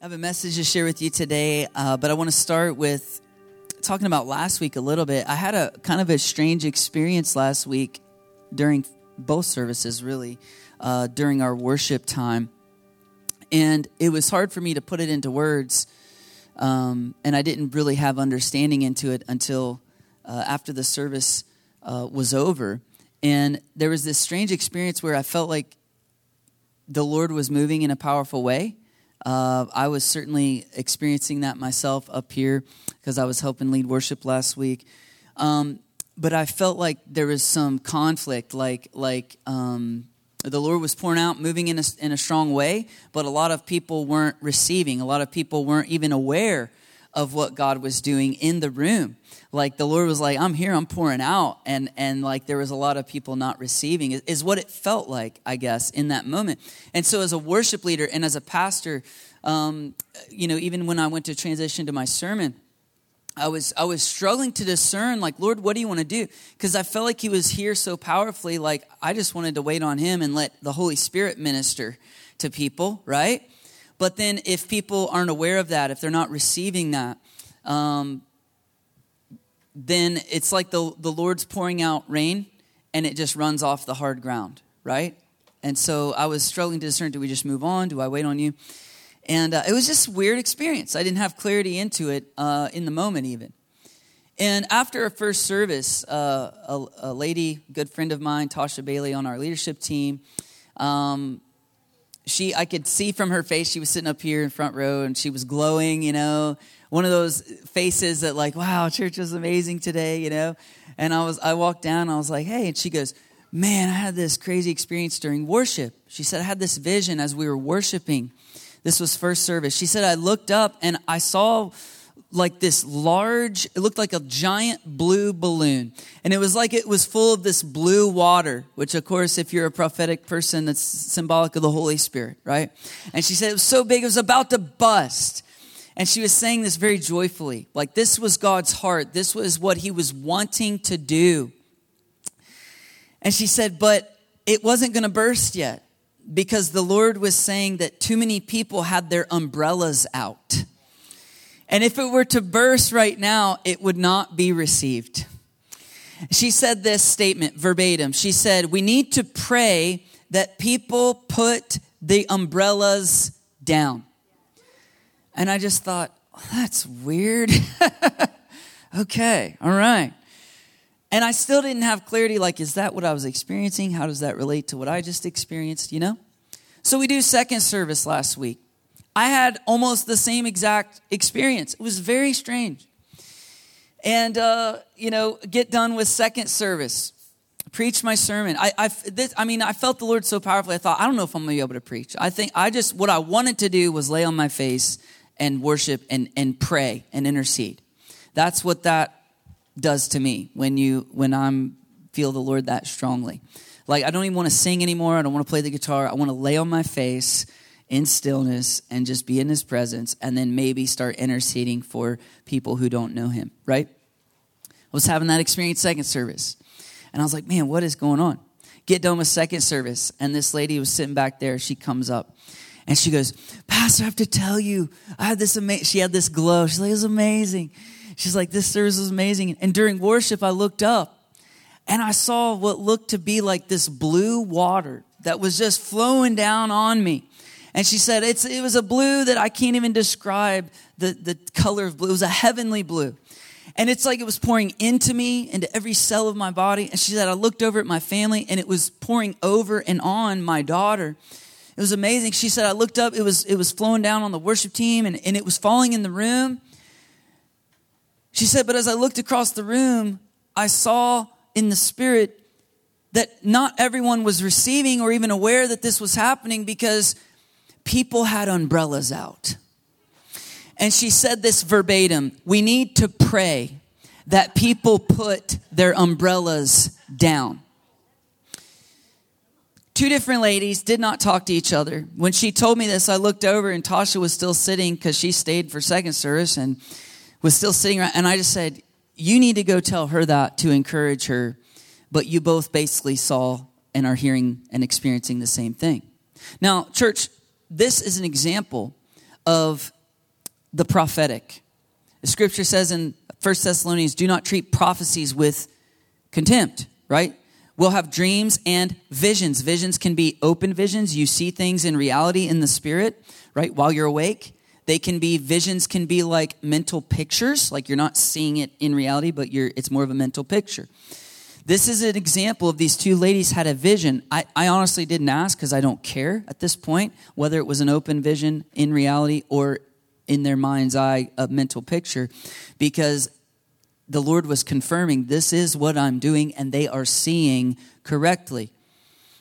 I have a message to share with you today, uh, but I want to start with talking about last week a little bit. I had a kind of a strange experience last week during both services, really, uh, during our worship time. And it was hard for me to put it into words, um, and I didn't really have understanding into it until uh, after the service uh, was over. And there was this strange experience where I felt like the Lord was moving in a powerful way uh, I was certainly experiencing that myself up here because I was helping lead worship last week. Um, but I felt like there was some conflict, like like um, the Lord was pouring out, moving in a, in a strong way, but a lot of people weren't receiving. A lot of people weren't even aware of what God was doing in the room. Like the Lord was like, I'm here, I'm pouring out. And, and like there was a lot of people not receiving, is what it felt like, I guess, in that moment. And so as a worship leader and as a pastor, um, you know, even when I went to transition to my sermon, I was I was struggling to discern like Lord what do you want to do because I felt like he was here so powerfully like I just wanted to wait on him and let the Holy Spirit minister to people right but then if people aren't aware of that, if they're not receiving that, um, then it's like the, the Lord's pouring out rain and it just runs off the hard ground, right? And so I was struggling to discern do we just move on? Do I wait on you? And uh, it was just weird experience. I didn't have clarity into it uh, in the moment, even. And after our first service, uh, a, a, lady, good friend of mine, Tasha Bailey, on our leadership team, um, she I could see from her face she was sitting up here in front row and she was glowing, you know, one of those faces that like, wow, church was amazing today, you know. And I was I walked down, I was like, hey, and she goes, man, I had this crazy experience during worship. She said I had this vision as we were worshiping. This was first service. She said I looked up and I saw like this large, it looked like a giant blue balloon. And it was like it was full of this blue water, which, of course, if you're a prophetic person, that's symbolic of the Holy Spirit, right? And she said it was so big, it was about to bust. And she was saying this very joyfully. Like this was God's heart, this was what He was wanting to do. And she said, but it wasn't going to burst yet because the Lord was saying that too many people had their umbrellas out and if it were to burst right now, it would not be received. She said this statement verbatim. She said, We need to pray that people put the umbrellas down. And I just thought, that's weird. okay, all right. And I still didn't have clarity like, is that what I was experiencing? How does that relate to what I just experienced, you know? So we do second service last week. I had almost the same exact experience. It was very strange. And, uh, you know, get done with second service, preach my sermon. I, I, this, I mean, I felt the Lord so powerfully. I thought, I don't know if I'm going to be able to preach. I think I just, what I wanted to do was lay on my face and worship and, and pray and intercede. That's what that does to me when you, when I'm, feel the Lord that strongly. Like, I don't even want to sing anymore. I don't want to play the guitar. I want to lay on my face in stillness and just be in his presence and then maybe start interceding for people who don't know him, right? I was having that experience second service. And I was like, man, what is going on? Get done with second service. And this lady was sitting back there. She comes up and she goes, Pastor, I have to tell you, I had this amazing, she had this glow. She's like, it was amazing. She's like, this service was amazing. And during worship, I looked up and I saw what looked to be like this blue water that was just flowing down on me. And she said, it's, it was a blue that I can't even describe the, the color of blue. It was a heavenly blue. And it's like it was pouring into me, into every cell of my body. And she said, I looked over at my family and it was pouring over and on my daughter. It was amazing. She said, I looked up, it was, it was flowing down on the worship team and, and it was falling in the room. She said, but as I looked across the room, I saw in the spirit that not everyone was receiving or even aware that this was happening because people had umbrellas out. And she said this verbatim We need to pray that people put their umbrellas down. Two different ladies did not talk to each other. When she told me this, I looked over and Tasha was still sitting because she stayed for second service and was still sitting around. And I just said, You need to go tell her that to encourage her. But you both basically saw and are hearing and experiencing the same thing. Now, church, this is an example of the prophetic. The scripture says in 1 Thessalonians, do not treat prophecies with contempt, right? We'll have dreams and visions. Visions can be open visions. You see things in reality in the spirit, right? While you're awake. They can be visions can be like mental pictures, like you're not seeing it in reality, but you're it's more of a mental picture. This is an example of these two ladies had a vision. I, I honestly didn't ask because I don't care at this point whether it was an open vision in reality or in their mind's eye a mental picture because the Lord was confirming this is what I'm doing and they are seeing correctly.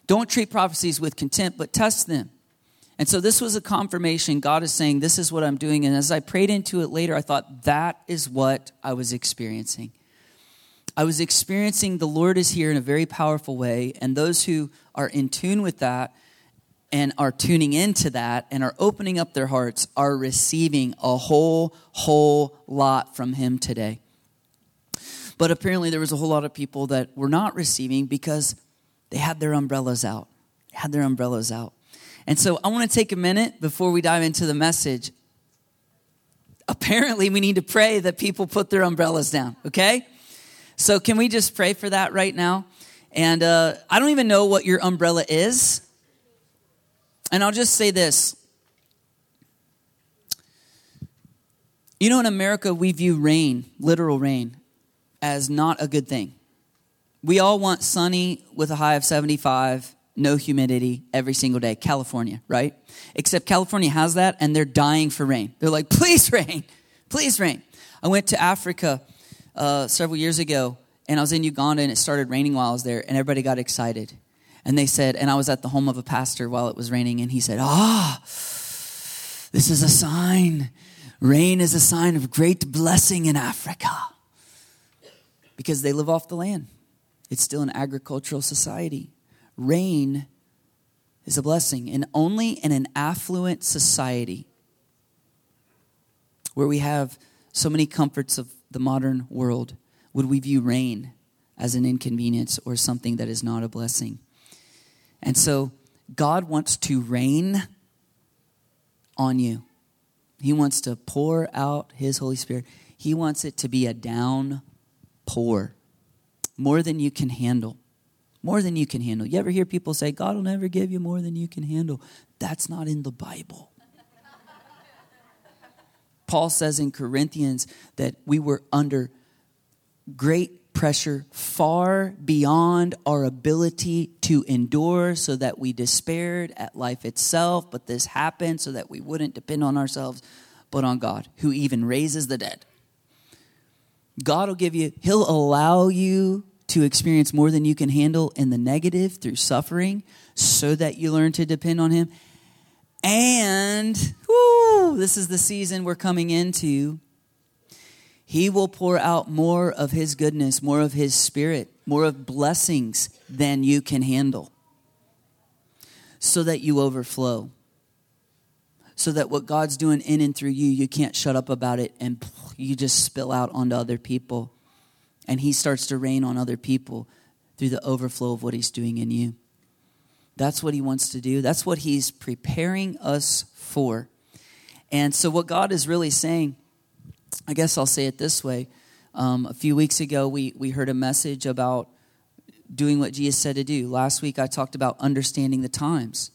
Don't treat prophecies with contempt, but test them. And so this was a confirmation. God is saying, This is what I'm doing. And as I prayed into it later, I thought, That is what I was experiencing. I was experiencing the Lord is here in a very powerful way. And those who are in tune with that and are tuning into that and are opening up their hearts are receiving a whole, whole lot from Him today. But apparently, there was a whole lot of people that were not receiving because they had their umbrellas out. They had their umbrellas out. And so I want to take a minute before we dive into the message. Apparently, we need to pray that people put their umbrellas down, okay? So, can we just pray for that right now? And uh, I don't even know what your umbrella is. And I'll just say this. You know, in America, we view rain, literal rain, as not a good thing. We all want sunny with a high of 75 no humidity every single day. California, right? Except California has that and they're dying for rain. They're like, please rain, please rain. I went to Africa uh, several years ago and I was in Uganda and it started raining while I was there and everybody got excited. And they said, and I was at the home of a pastor while it was raining and he said, ah, this is a sign. Rain is a sign of great blessing in Africa because they live off the land. It's still an agricultural society rain is a blessing. And only in an affluent society where we have so many comforts of the modern world would we view rain as an inconvenience or something that is not a blessing. And so God wants to rain on you. He wants to pour out His Holy Spirit. He wants it to be a down pour, more than you can handle more than you can handle. You ever hear people say, God will never give you more than you can handle? That's not in the Bible. Paul says in Corinthians that we were under great pressure far beyond our ability to endure so that we despaired at life itself. But this happened so that we wouldn't depend on ourselves, but on God, who even raises the dead. God will give you, He'll allow you to experience more than you can handle in the negative through suffering so that you learn to depend on Him. And, whoo, this is the season we're coming into. He will pour out more of His goodness, more of His Spirit, more of blessings than you can handle so that you overflow. So that what God's doing in and through you, you can't shut up about it and you just spill out onto other people and he starts to rain on other people through the overflow of what he's doing in you. That's what he wants to do. That's what he's preparing us for. And so, what God is really saying, I guess I'll say it this way. Um, a few weeks ago, we, we heard a message about doing what Jesus said to do. Last week, I talked about understanding the times.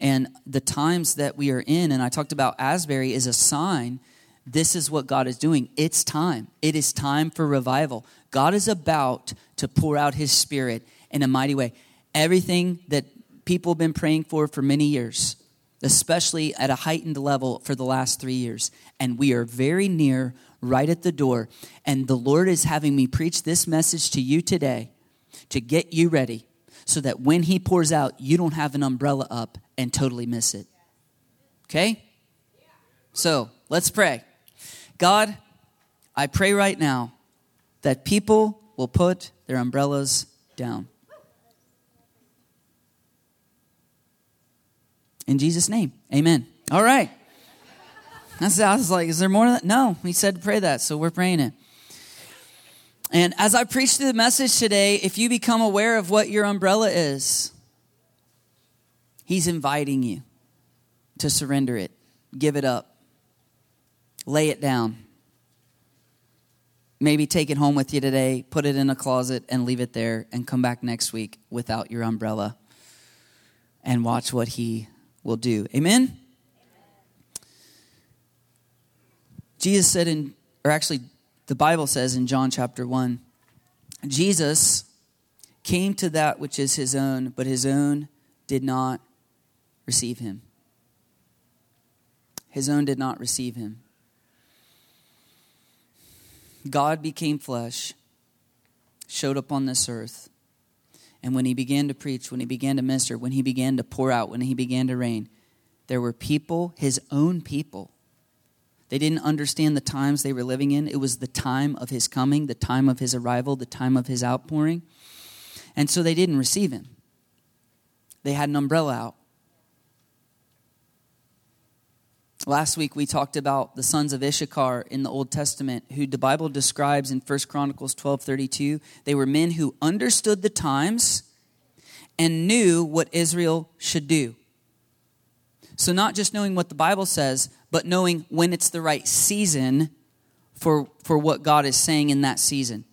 And the times that we are in, and I talked about Asbury is a sign this is what God is doing. It's time. It is time for revival. God is about to pour out his spirit in a mighty way. Everything that people have been praying for for many years, especially at a heightened level for the last three years. And we are very near, right at the door. And the Lord is having me preach this message to you today to get you ready so that when he pours out, you don't have an umbrella up and totally miss it. Okay? So let's pray. God, I pray right now that people will put their umbrellas down. In Jesus' name, amen. All right. That's, I was like, is there more of that? No, he said to pray that, so we're praying it. And as I preach the message today, if you become aware of what your umbrella is, he's inviting you to surrender it, give it up. lay it down. Maybe take it home with you today, put it in a closet, and leave it there, and come back next week without your umbrella and watch what He will do. Amen? Jesus said in, or actually, the Bible says in John chapter 1, Jesus came to that which is his own, but his own did not receive him. His own did not receive him. God became flesh, showed up on this earth, and when he began to preach, when he began to minister, when he began to pour out, when he began to reign, there were people, his own people. They didn't understand the times they were living in. It was the time of his coming, the time of his arrival, the time of his outpouring. And so they didn't receive him. They had an umbrella out. Last week we talked about the sons of Issachar in the Old Testament who the Bible describes in 1 Chronicles 12:32. They were men who understood the times and knew what Israel should do. So not just knowing what the Bible says, but knowing when it's the right season for for what God is saying in that season.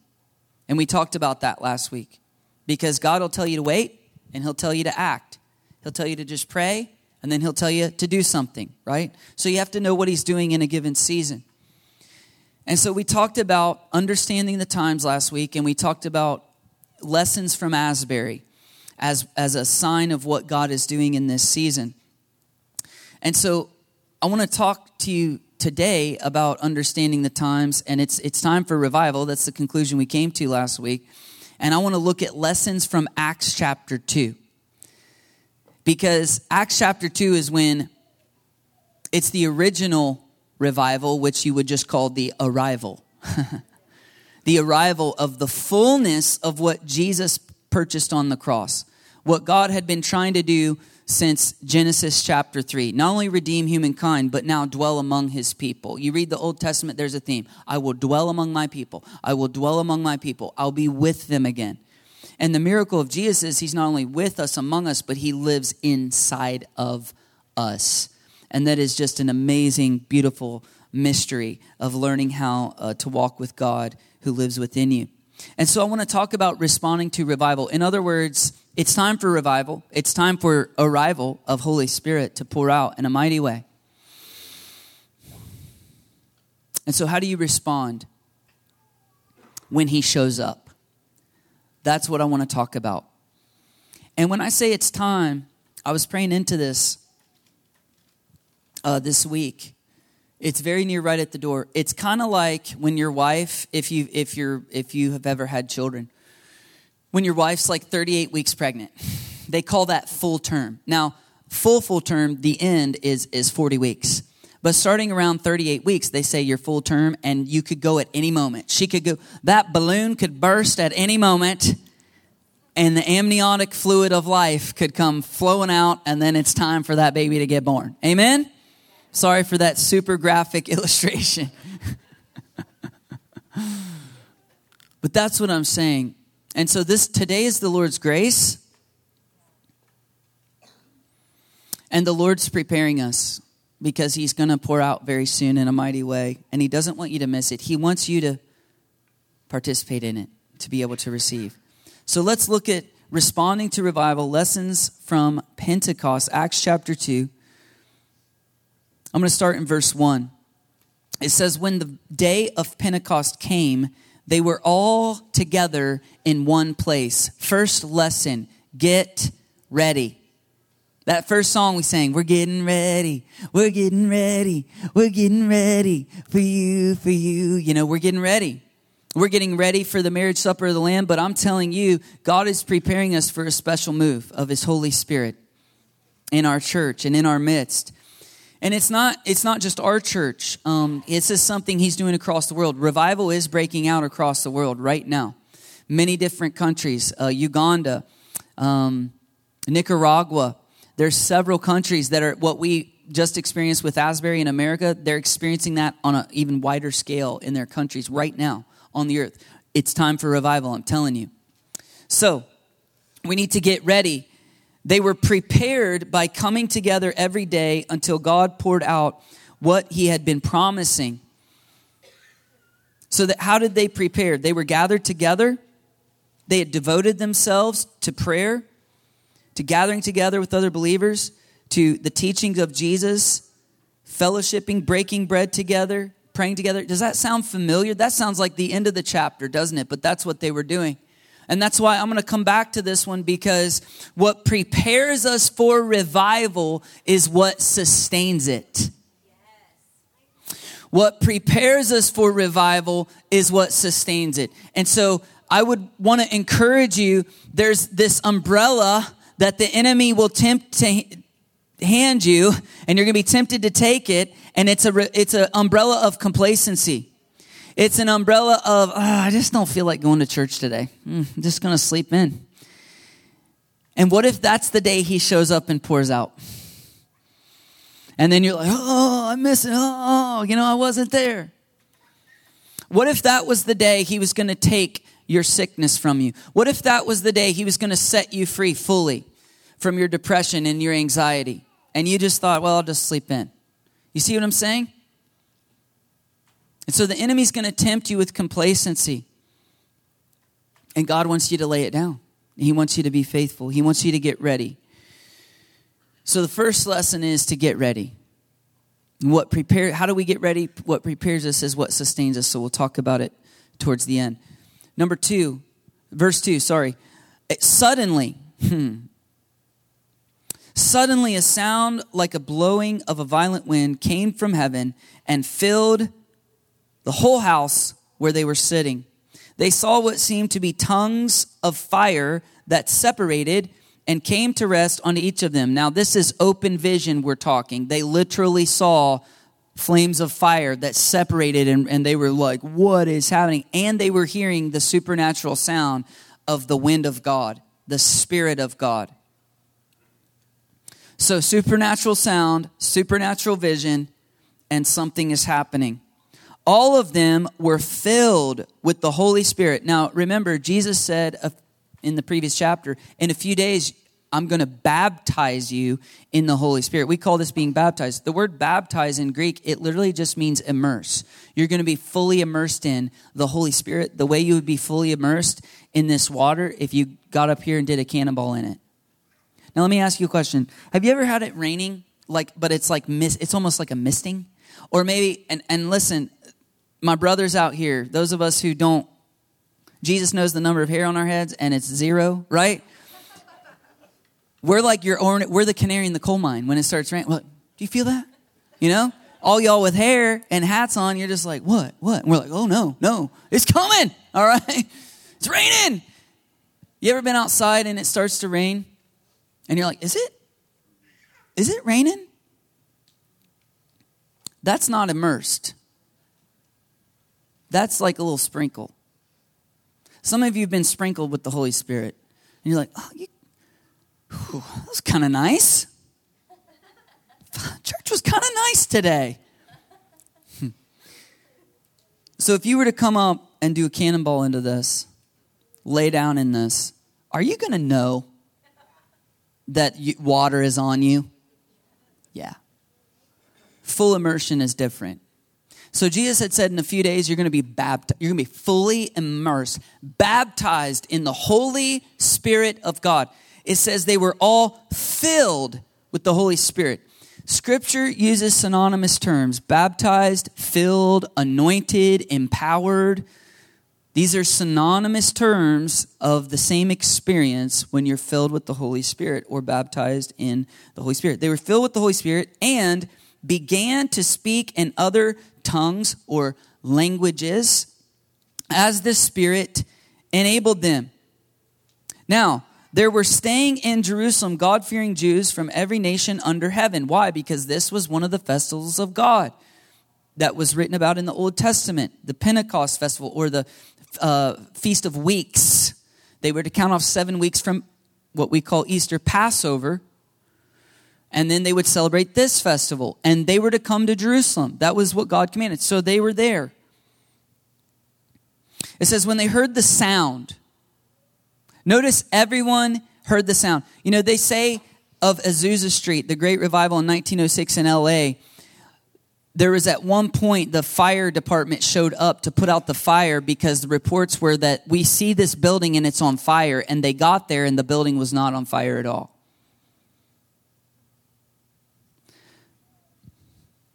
And we talked about that last week. Because God will tell you to wait and he'll tell you to act. He'll tell you to just pray and then he'll tell you to do something, right? So you have to know what he's doing in a given season. And so we talked about understanding the times last week, and we talked about lessons from Asbury as, as a sign of what God is doing in this season. And so I want to talk to you today about understanding the times, and it's, it's time for revival. That's the conclusion we came to last week. And I want to look at lessons from Acts chapter 2 because Acts chapter 2 is when it's the original revival, which you would just call the arrival. the arrival of the fullness of what Jesus purchased on the cross. What God had been trying to do since Genesis chapter 3. Not only redeem humankind, but now dwell among his people. You read the Old Testament, there's a theme. I will dwell among my people. I will dwell among my people. I'll be with them again. And the miracle of Jesus is he's not only with us, among us, but he lives inside of us. And that is just an amazing, beautiful mystery of learning how uh, to walk with God who lives within you. And so I want to talk about responding to revival. In other words, it's time for revival. It's time for arrival of Holy Spirit to pour out in a mighty way. And so, how do you respond when He shows up? That's what I want to talk about. And when I say it's time, I was praying into this uh, this week. It's very near right at the door. It's kind of like when your wife, if you if you're if you have ever had children, when your wife's like 38 weeks pregnant, they call that full term. Now, full full term, the end is is 40 weeks. But starting around 38 weeks, they say you're full term and you could go at any moment. She could go, that balloon could burst at any moment and the amniotic fluid of life could come flowing out and then it's time for that baby to get born. Amen? Sorry for that super graphic illustration. but that's what I'm saying. And so this today is the Lord's grace. And the Lord's preparing us because he's going to pour out very soon in a mighty way. And he doesn't want you to miss it. He wants you to participate in it, to be able to receive. So let's look at responding to revival, lessons from Pentecost, Acts chapter 2. I'm going to start in verse 1. It says, When the day of Pentecost came, they were all together in one place. First lesson get ready. That first song we sang, we're getting ready, we're getting ready, we're getting ready for you, for you. You know, we're getting ready. We're getting ready for the marriage supper of the Lamb, but I'm telling you, God is preparing us for a special move of His Holy Spirit in our church and in our midst. And it's not, it's not just our church. Um, it's just something He's doing across the world. Revival is breaking out across the world right now. Many different countries, uh, Uganda, um, Nicaragua, there's several countries that are what we just experienced with Asbury in America. They're experiencing that on an even wider scale in their countries right now on the earth. It's time for revival, I'm telling you. So, we need to get ready. They were prepared by coming together every day until God poured out what he had been promising. So that how did they prepare? They were gathered together. They had devoted themselves to prayer, to gathering together with other believers, to the teachings of Jesus, fellowshipping, breaking bread together, praying together. Does that sound familiar? That sounds like the end of the chapter, doesn't it? But that's what they were doing. And that's why I'm going to come back to this one because what prepares us for revival is what sustains it. What prepares us for revival is what sustains it. And so I would want to encourage you there's this umbrella that the enemy will tempt to hand you and you're going to be tempted to take it and it's a it's an umbrella of complacency. It's an umbrella of, oh, I just don't feel like going to church today. Mm, I'm just going to sleep in. And what if that's the day he shows up and pours out? And then you're like, oh, I miss it. Oh, you know, I wasn't there. What if that was the day he was going to take your sickness from you? What if that was the day he was going to set you free fully from your depression and your anxiety? And you just thought, well, I'll just sleep in. You see what I'm saying? And so the enemy's going to tempt you with complacency. And God wants you to lay it down. He wants you to be faithful. He wants you to get ready. So the first lesson is to get ready. What prepare how do we get ready? What prepares us is what sustains us. So we'll talk about it towards the end. Number 2, verse 2, sorry. It, suddenly, hmm, suddenly a sound like a blowing of a violent wind came from heaven and filled the whole house where they were sitting. They saw what seemed to be tongues of fire that separated and came to rest on each of them. Now, this is open vision we're talking. They literally saw flames of fire that separated, and, and they were like, What is happening? And they were hearing the supernatural sound of the wind of God, the Spirit of God. So, supernatural sound, supernatural vision, and something is happening all of them were filled with the Holy Spirit. Now, remember, Jesus said in the previous chapter, in a few days, I'm going to baptize you in the Holy Spirit. We call this being baptized. The word baptize in Greek, it literally just means immerse. You're going to be fully immersed in the Holy Spirit the way you would be fully immersed in this water if you got up here and did a cannonball in it. Now, let me ask you a question. Have you ever had it raining, like, but it's like, mist, it's almost like a misting? Or maybe, and, and listen, my brothers out here, those of us who don't, Jesus knows the number of hair on our heads and it's zero, right? We're like your we're the canary in the coal mine when it starts raining. What? Do you feel that? You know? All y'all with hair and hats on, you're just like, what? What? And we're like, oh no, no, it's coming. All right. It's raining. You ever been outside and it starts to rain? And you're like, is it? Is it raining? That's not immersed. That's like a little sprinkle. Some of you have been sprinkled with the Holy Spirit. And you're like, oh, you, whew, that was kind of nice. Church was kind of nice today. Hmm. so if you were to come up and do a cannonball into this, lay down in this, are you going to know that you, water is on you? Yeah. Full immersion is different. So Jesus had said in a few days you're going to be baptized, you're going to be fully immersed, baptized in the Holy Spirit of God. It says they were all filled with the Holy Spirit. Scripture uses synonymous terms baptized, filled, anointed, empowered. These are synonymous terms of the same experience when you're filled with the Holy Spirit or baptized in the Holy Spirit. They were filled with the Holy Spirit and began to speak in other tongues or languages as the Spirit enabled them. Now, there were staying in Jerusalem God fearing Jews from every nation under heaven. Why? Because this was one of the festivals of God that was written about in the Old Testament the Pentecost festival or the uh, Feast of Weeks. They were to count off seven weeks from what we call Easter Passover and then they would celebrate this festival. And they were to come to Jerusalem. That was what God commanded. So they were there. It says, when they heard the sound, notice everyone heard the sound. You know, they say of Azusa Street, the great revival in 1906 in LA, there was at one point the fire department showed up to put out the fire because the reports were that we see this building and it's on fire and they got there and the building was not on fire at all.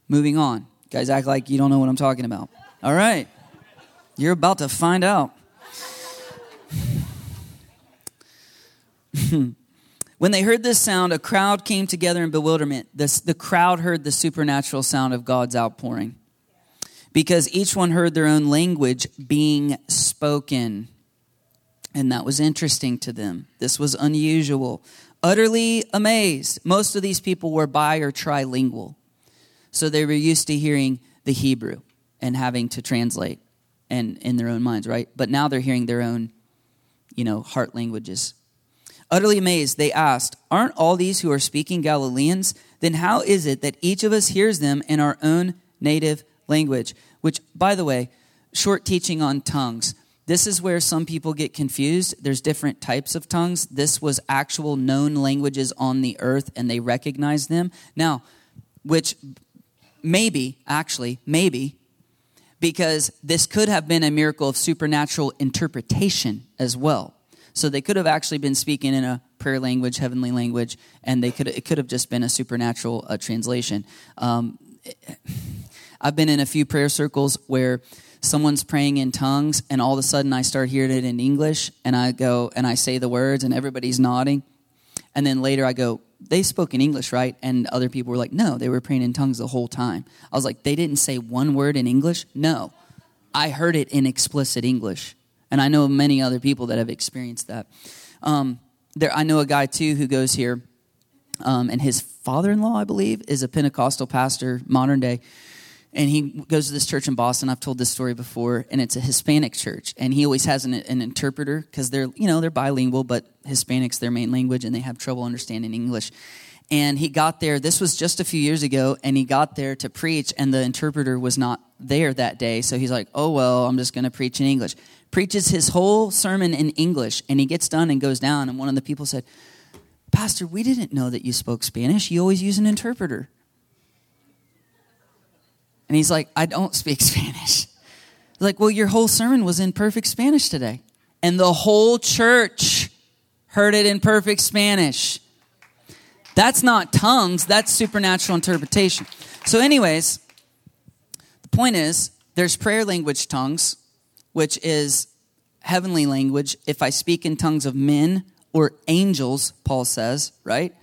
Moving on. Guys act like you don't know what i'm talking about. All right. You're about to find out hmm. When they heard this sound, a crowd came together in bewilderment. The crowd heard the supernatural sound of God's outpouring because each one heard their own language being spoken. And that was interesting to them. This was unusual. Utterly amazed. Most of these people were bi or trilingual. So they were used to hearing the Hebrew and having to translate and in their own minds, right? But now they're hearing their own, you know, heart languages. Utterly amazed, they asked, Aren't all these who are speaking Galileans? Then how is it that each of us hears them in our own native language? Which, by the way, short teaching on tongues. This is where some people get confused. There's different types of tongues. This was actual known languages on the earth, and they recognized them. Now, which maybe, actually, maybe, because this could have been a miracle of supernatural interpretation as well. So they could have actually been speaking in a prayer language, heavenly language, and they could it could have just been a supernatural uh, translation. Um, I've been in a few prayer circles where someone's praying in tongues, and all of a sudden I start hearing it in English, and I go and I say the words, and everybody's nodding, and then later I go, they spoke in English, right? And other people were like, no, they were praying in tongues the whole time. I was like, they didn't say one word in English? No. I heard it in explicit English. And I know many other people that have experienced that. Um, there, I know a guy too who goes here, um, and his father in law, I believe, is a Pentecostal pastor, modern day. And he goes to this church in Boston. I've told this story before, and it's a Hispanic church. And he always has an, an interpreter because they're, you know, they're bilingual, but Hispanic's their main language, and they have trouble understanding English. And he got there, this was just a few years ago, and he got there to preach, and the interpreter was not there that day. So he's like, oh, well, I'm just going to preach in English preaches his whole sermon in English, and he gets done and goes down. And one of the people said, Pastor, we didn't know that you spoke Spanish. You always use an interpreter. And he's like, I don't speak Spanish. Like, well, your whole sermon was in perfect Spanish today. And the whole church heard it in perfect Spanish. That's not tongues, that's supernatural interpretation. So, anyways, the point is there's prayer language tongues, which is heavenly language. If I speak in tongues of men or angels, Paul says, right?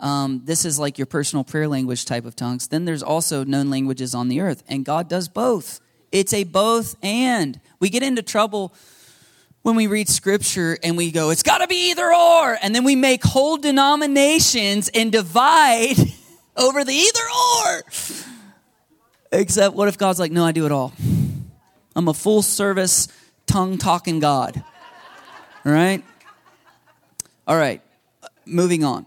Um, this is like your personal prayer language type of tongues. Then there's also known languages on the earth, and God does both. It's a both and. We get into trouble when we read scripture and we go, it's got to be either or. And then we make whole denominations and divide over the either or. Except, what if God's like, no, I do it all? I'm a full service tongue talking God. All right? All right. Moving on.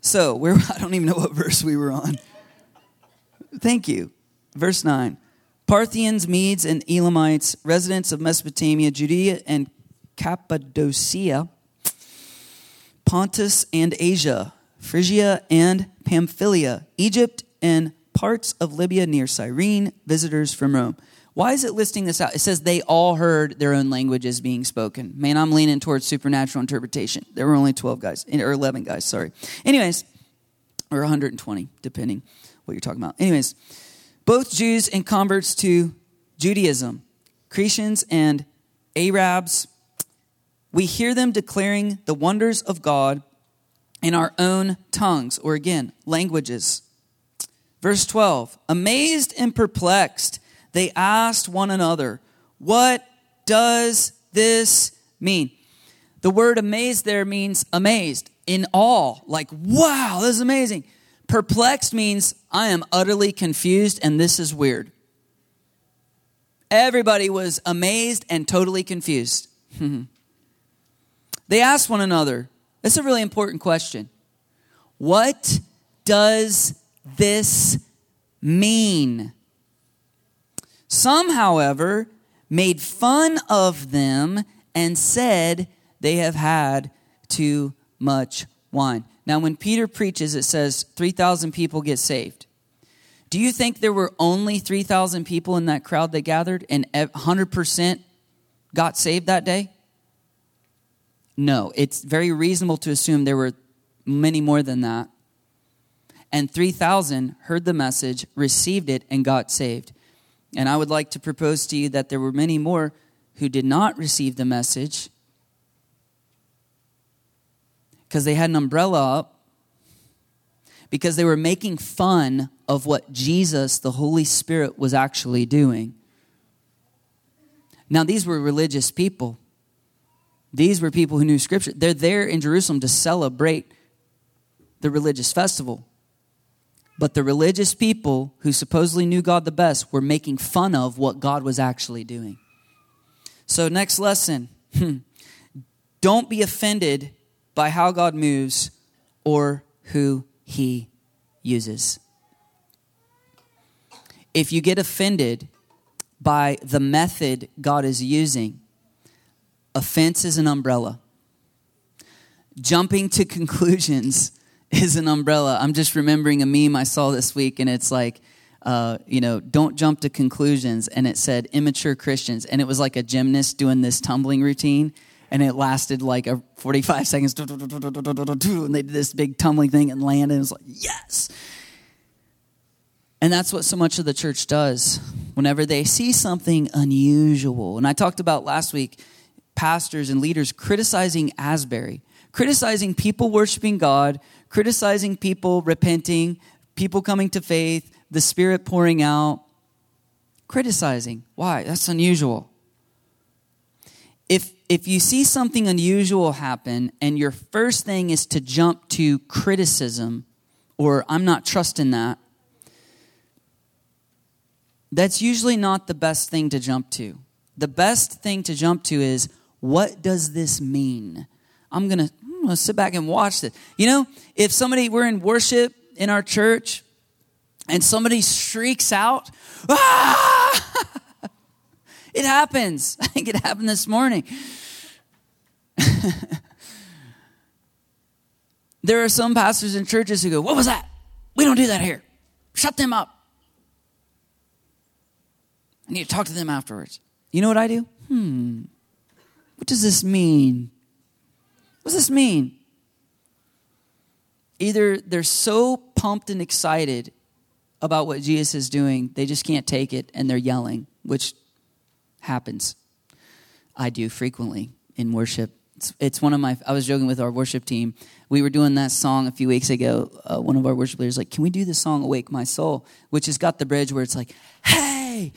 So, where I don't even know what verse we were on. Thank you. Verse 9. Parthians, Medes, and Elamites, residents of Mesopotamia, Judea, and Cappadocia, Pontus and Asia, Phrygia and Pamphylia, Egypt and parts of Libya near Cyrene, visitors from Rome. Why is it listing this out? It says they all heard their own languages being spoken. Man, I'm leaning towards supernatural interpretation. There were only 12 guys, eh, or 11 guys, sorry. Anyways, or 120, depending what you're talking about. Anyways, both Jews and converts to Judaism, Cretians and Arabs, we hear them declaring the wonders of God in our own tongues, or again, languages. Verse 12 Amazed and perplexed, they asked one another, What does this mean? The word amazed there means amazed, in awe, like, wow, this is amazing. Perplexed means I am utterly confused and this is weird. Everybody was amazed and totally confused. they asked one another, that's a really important question. What does this mean? Some, however, made fun of them and said they have had too much wine. Now, when Peter preaches, it says 3,000 people get saved. Do you think there were only 3,000 people in that crowd that gathered and 100% got saved that day? No, it's very reasonable to assume there were many more than that. And 3,000 heard the message, received it, and got saved. And I would like to propose to you that there were many more who did not receive the message because they had an umbrella up, because they were making fun of what Jesus, the Holy Spirit, was actually doing. Now, these were religious people. These were people who knew Scripture. They're there in Jerusalem to celebrate the religious festival. But the religious people who supposedly knew God the best were making fun of what God was actually doing. So, next lesson hmm. don't be offended by how God moves or who he uses. If you get offended by the method God is using, offense is an umbrella. Jumping to conclusions is an umbrella. I'm just remembering a meme I saw this week, and it's like, uh, you know, don't jump to conclusions. And it said immature Christians. And it was like a gymnast doing this tumbling routine. And it lasted like a 45 seconds. And they did this big tumbling thing and landed. And it was like, yes. And that's what so much of the church does whenever they see something unusual. And I talked about last week pastors and leaders criticizing Asbury, criticizing people worshiping God, criticizing people repenting, people coming to faith, the Spirit pouring out, criticizing. Why? That's unusual. If, if you see something unusual happen and your first thing is to jump to criticism or I'm not trusting that, that's usually not the best thing to jump to. The best thing to jump to is what does this mean? I'm going to going to sit back and watch this. You know, if somebody, we're in worship in our church and somebody shrieks out, ah! it happens. I think it happened this morning. there are some pastors in churches who go, What was that? We don't do that here. Shut them up. I need to talk to them afterwards. You know what I do? Hmm. What does this mean? What does this mean? Either they're so pumped and excited about what Jesus is doing, they just can't take it and they're yelling, which happens. I do frequently in worship. It's, it's one of my, I was joking with our worship team. We were doing that song a few weeks ago. Uh, one of our worship leaders like, Can we do the song Awake My Soul? Which has got the bridge where it's like, Hey,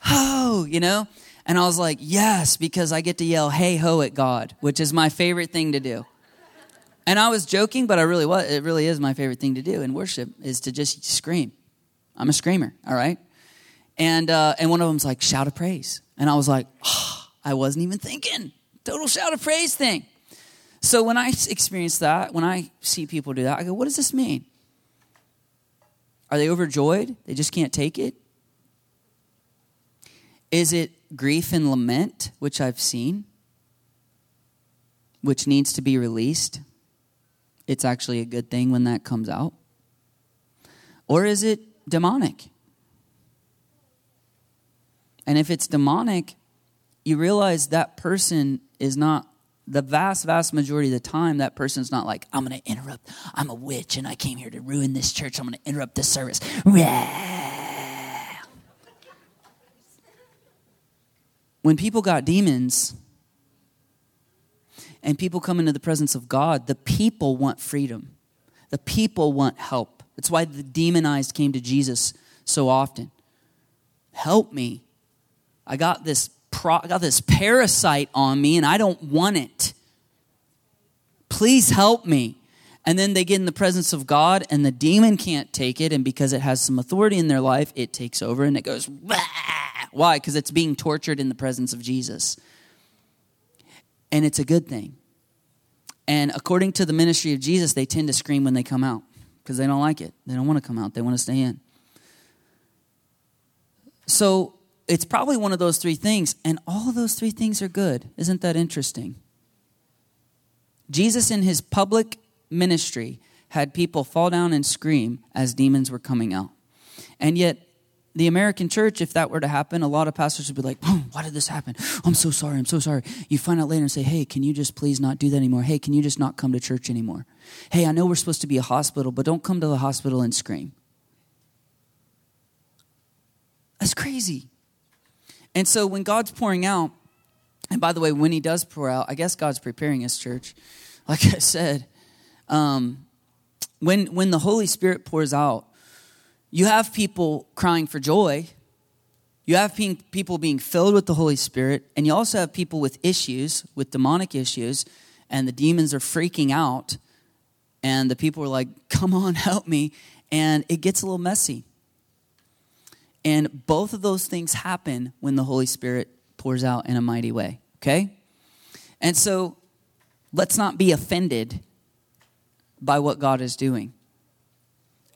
ho, you know? And I was like, Yes, because I get to yell, Hey ho at God, which is my favorite thing to do. And I was joking, but I really was. It really is my favorite thing to do in worship is to just scream. I'm a screamer, all right? And, uh, and one of them's like, shout of praise. And I was like, oh, I wasn't even thinking. Total shout of praise thing. So when I experience that, when I see people do that, I go, what does this mean? Are they overjoyed? They just can't take it? Is it grief and lament, which I've seen, which needs to be released? It's actually a good thing when that comes out? Or is it demonic? And if it's demonic, you realize that person is not the vast, vast majority of the time, that person's not like, I'm going to interrupt. I'm a witch and I came here to ruin this church. I'm going to interrupt this service. When people got demons and people come into the presence of God, the people want freedom. The people want help. That's why the demonized came to Jesus so often. Help me. I got this pro- I got this parasite on me and I don't want it. Please help me. And then they get in the presence of God and the demon can't take it and because it has some authority in their life, it takes over and it goes! Why? Because it's being tortured in the presence of Jesus. And it's a good thing. And according to the ministry of Jesus, they tend to scream when they come out because they don't like it. They don't want to come out, they want to stay in. So it's probably one of those three things, and all of those three things are good. Isn't that interesting? Jesus, in his public ministry, had people fall down and scream as demons were coming out. And yet, the American church, if that were to happen, a lot of pastors would be like, why did this happen? I'm so sorry. I'm so sorry. You find out later and say, hey, can you just please not do that anymore? Hey, can you just not come to church anymore? Hey, I know we're supposed to be a hospital, but don't come to the hospital and scream. That's crazy. And so when God's pouring out, and by the way, when He does pour out, I guess God's preparing His church. Like I said, um, when when the Holy Spirit pours out, you have people crying for joy. You have people being filled with the Holy Spirit, and you also have people with issues, with demonic issues, and the demons are freaking out, and the people are like, Come on, help me. And it gets a little messy. And both of those things happen when the Holy Spirit pours out in a mighty way, okay? And so let's not be offended by what God is doing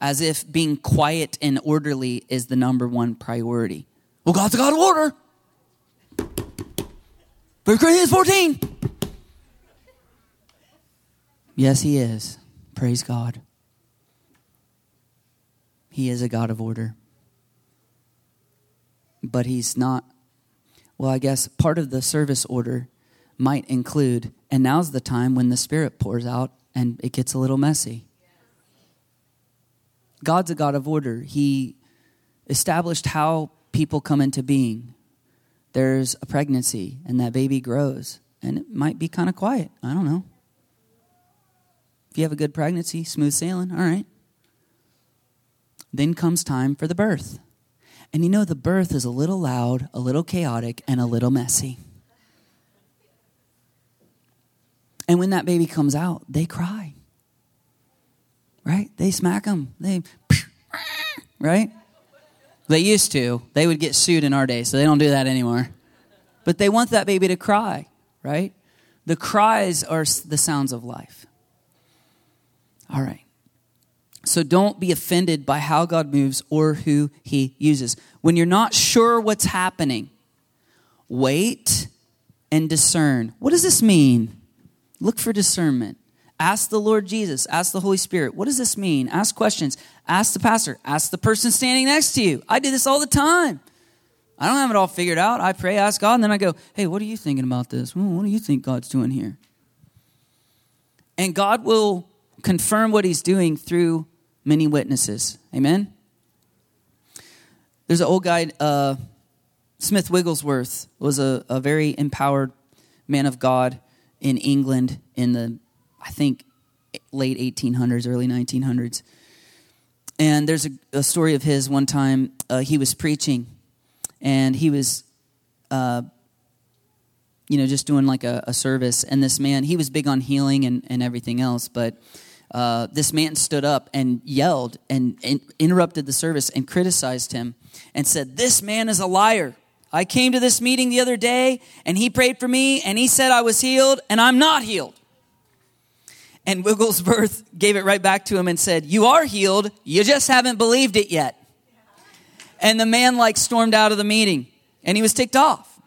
as if being quiet and orderly is the number one priority. Well, God's a God of order. 1 Corinthians 14. Yes, He is. Praise God. He is a God of order. But He's not, well, I guess part of the service order might include, and now's the time when the Spirit pours out and it gets a little messy. God's a God of order. He established how people come into being. There's a pregnancy, and that baby grows, and it might be kind of quiet. I don't know. If you have a good pregnancy, smooth sailing, all right. Then comes time for the birth. And you know, the birth is a little loud, a little chaotic, and a little messy. And when that baby comes out, they cry right? They smack them. They, right? They used to. They would get sued in our day, so they don't do that anymore. But they want that baby to cry, right? The cries are the sounds of life. All right. So don't be offended by how God moves or who he uses. When you're not sure what's happening, wait and discern. What does this mean? Look for discernment. Ask the Lord Jesus. Ask the Holy Spirit. What does this mean? Ask questions. Ask the pastor. Ask the person standing next to you. I do this all the time. I don't have it all figured out. I pray, ask God, and then I go, hey, what are you thinking about this? what do you think God's doing here? And God will confirm what he's doing through many witnesses. Amen? There's an old guy, uh, Smith Wigglesworth, was a, a very empowered man of God in England in the I think, late 1800s, early 1900s. And there's a, a story of his one time, uh, he was preaching, and he was, uh, you know, just doing like a, a, service. And this man, he was big on healing and, and everything else, but uh, this man stood up and yelled and, and interrupted the service and criticized him and said, This man is a liar. I came to this meeting the other day and he prayed for me and he said I was healed and I'm not healed. And Wigglesworth gave it right back to him and said, You are healed, you just haven't believed it yet. And the man like stormed out of the meeting and he was ticked off.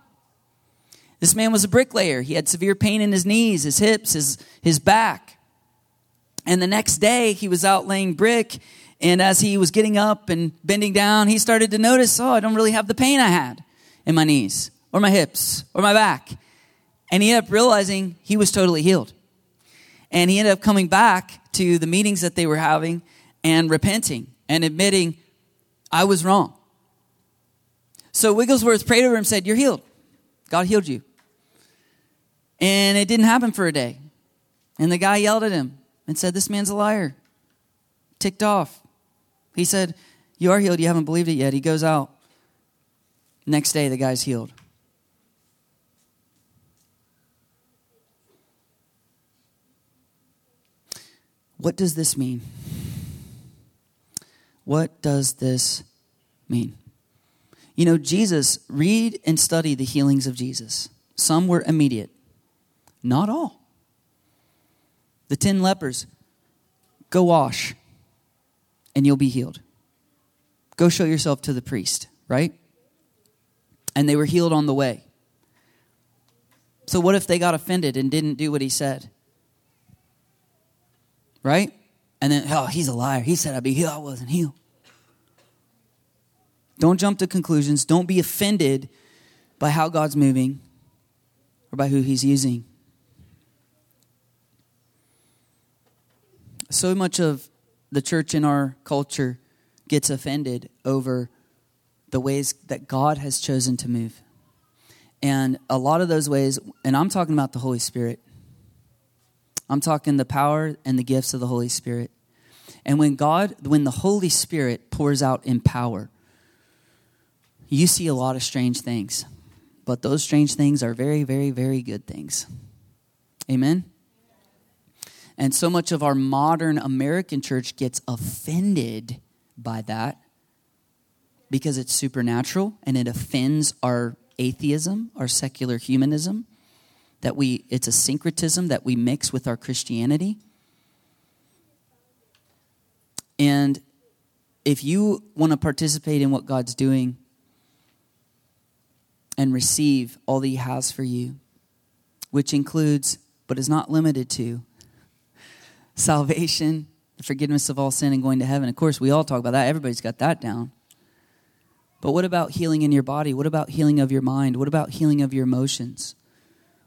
This man was a bricklayer. He had severe pain in his knees, his hips, his, his back. And the next day he was out laying brick. And as he was getting up and bending down, he started to notice, oh, I don't really have the pain I had in my knees or my hips or my back. And he ended up realizing he was totally healed. And he ended up coming back to the meetings that they were having and repenting and admitting, I was wrong. So Wigglesworth prayed over him and said, You're healed. God healed you. And it didn't happen for a day. And the guy yelled at him and said, This man's a liar. Ticked off. He said, You are healed. You haven't believed it yet. He goes out. Next day, the guy's healed. What does this mean? What does this mean? You know, Jesus, read and study the healings of Jesus. Some were immediate, not all. The 10 lepers, go wash and you'll be healed. Go show yourself to the priest, right? And they were healed on the way. So, what if they got offended and didn't do what he said? Right? And then, oh, he's a liar. He said I'd be healed. I wasn't healed. Don't jump to conclusions. Don't be offended by how God's moving or by who He's using. So much of the church in our culture gets offended over the ways that God has chosen to move. And a lot of those ways, and I'm talking about the Holy Spirit, I'm talking the power and the gifts of the Holy Spirit. And when God, when the Holy Spirit pours out in power, you see a lot of strange things. But those strange things are very, very, very good things. Amen? And so much of our modern American church gets offended by that because it's supernatural and it offends our atheism, our secular humanism, that we it's a syncretism that we mix with our Christianity. And if you want to participate in what God's doing and receive all that He has for you, which includes, but is not limited to, salvation, the forgiveness of all sin, and going to heaven. Of course, we all talk about that. Everybody's got that down. But what about healing in your body? What about healing of your mind? What about healing of your emotions?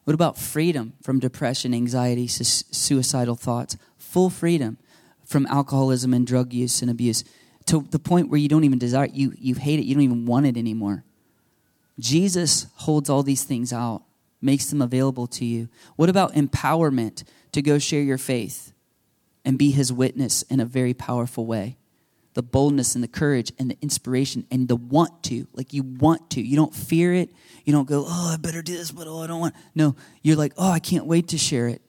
What about freedom from depression, anxiety, su- suicidal thoughts? Full freedom from alcoholism and drug use and abuse to the point where you don't even desire it, you, you hate it, you don't even want it anymore. Jesus holds all these things out, makes them available to you. What about empowerment to go share your faith and be his witness in a very powerful way? The boldness and the courage and the inspiration and the want to. Like you want to. You don't fear it. You don't go, oh, I better do this, but oh, I don't want. No, you're like, oh, I can't wait to share it.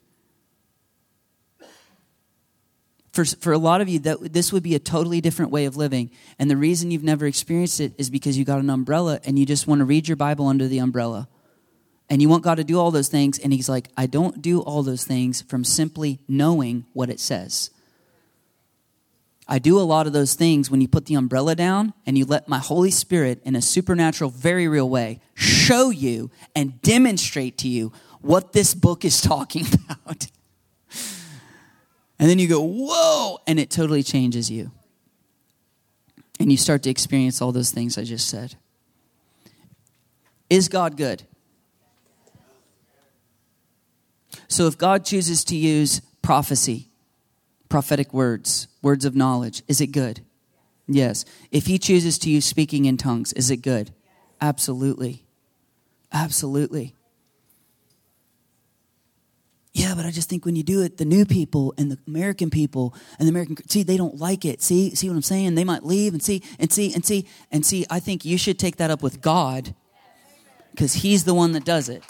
For, for a lot of you, that this would be a totally different way of living. And the reason you've never experienced it is because you got an umbrella and you just want to read your Bible under the umbrella. And you want God to do all those things. And He's like, I don't do all those things from simply knowing what it says. I do a lot of those things when you put the umbrella down and you let my Holy Spirit, in a supernatural, very real way, show you and demonstrate to you what this book is talking about. And then you go, whoa, and it totally changes you. And you start to experience all those things I just said. Is God good? So if God chooses to use prophecy, prophetic words, words of knowledge, is it good? Yes. If he chooses to use speaking in tongues, is it good? Absolutely. Absolutely yeah, but I just think when you do it, the new people and the American people and the American see they don't like it. See, see what I'm saying? They might leave and see and see and see and see. I think you should take that up with God because He's the one that does it.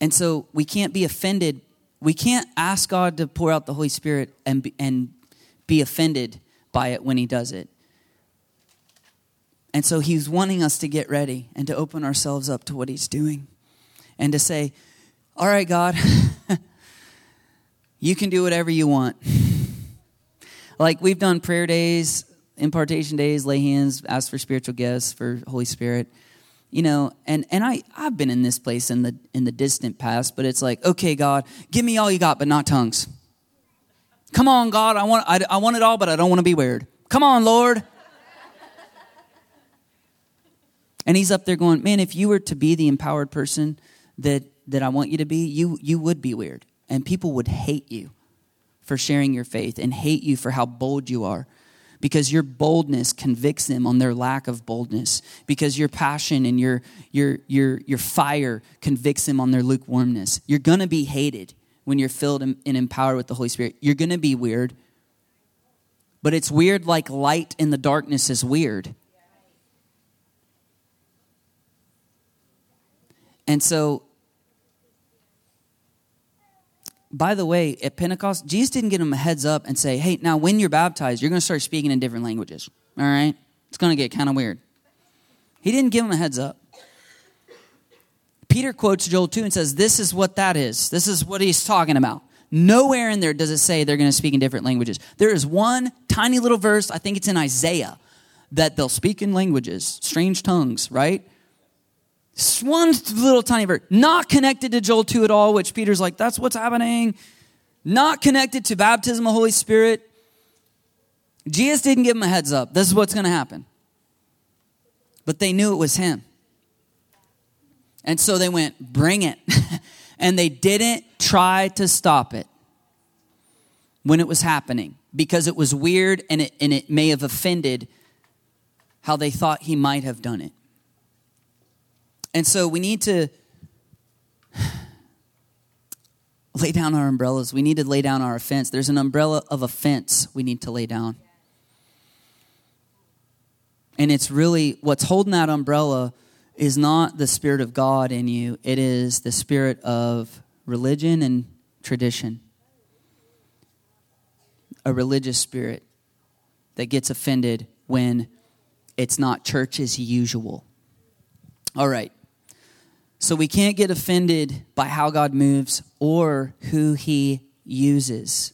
And so we can't be offended. We can't ask God to pour out the Holy Spirit and be, and be offended by it when He does it. And so he's wanting us to get ready and to open ourselves up to what he's doing and to say, All right, God, you can do whatever you want. like we've done prayer days, impartation days, lay hands, ask for spiritual gifts, for Holy Spirit. You know, and, and I, I've been in this place in the in the distant past, but it's like, okay, God, give me all you got, but not tongues. Come on, God, I want I, I want it all, but I don't want to be weird. Come on, Lord. And he's up there going, Man, if you were to be the empowered person that, that I want you to be, you, you would be weird. And people would hate you for sharing your faith and hate you for how bold you are because your boldness convicts them on their lack of boldness because your passion and your your your your fire convicts them on their lukewarmness. You're going to be hated when you're filled and, empowered with the holy spirit. You're going to be weird but it's weird like light in the darkness is weird. And so, by the way, at Pentecost, Jesus didn't give them a heads up and say, hey, now when you're baptized, you're going to start speaking in different languages. All right? It's going to get kind of weird. He didn't give them a heads up. Peter quotes Joel 2 and says, This is what that is. This is what he's talking about. Nowhere in there does it say they're going to speak in different languages. There is one tiny little verse, I think it's in Isaiah, that they'll speak in languages, strange tongues, right? One little tiny verse, not connected to Joel 2 at all, which Peter's like, that's what's happening. Not connected to baptism of the Holy Spirit. Jesus didn't give them a heads up. This is what's going to happen. But they knew it was him. And so they went, bring it. and they didn't try to stop it when it was happening because it was weird and it, and it may have offended how they thought he might have done it. And so we need to lay down our umbrellas. We need to lay down our offense. There's an umbrella of offense we need to lay down. And it's really what's holding that umbrella is not the Spirit of God in you, it is the spirit of religion and tradition. A religious spirit that gets offended when it's not church as usual. All right. So we can't get offended by how God moves or who he uses.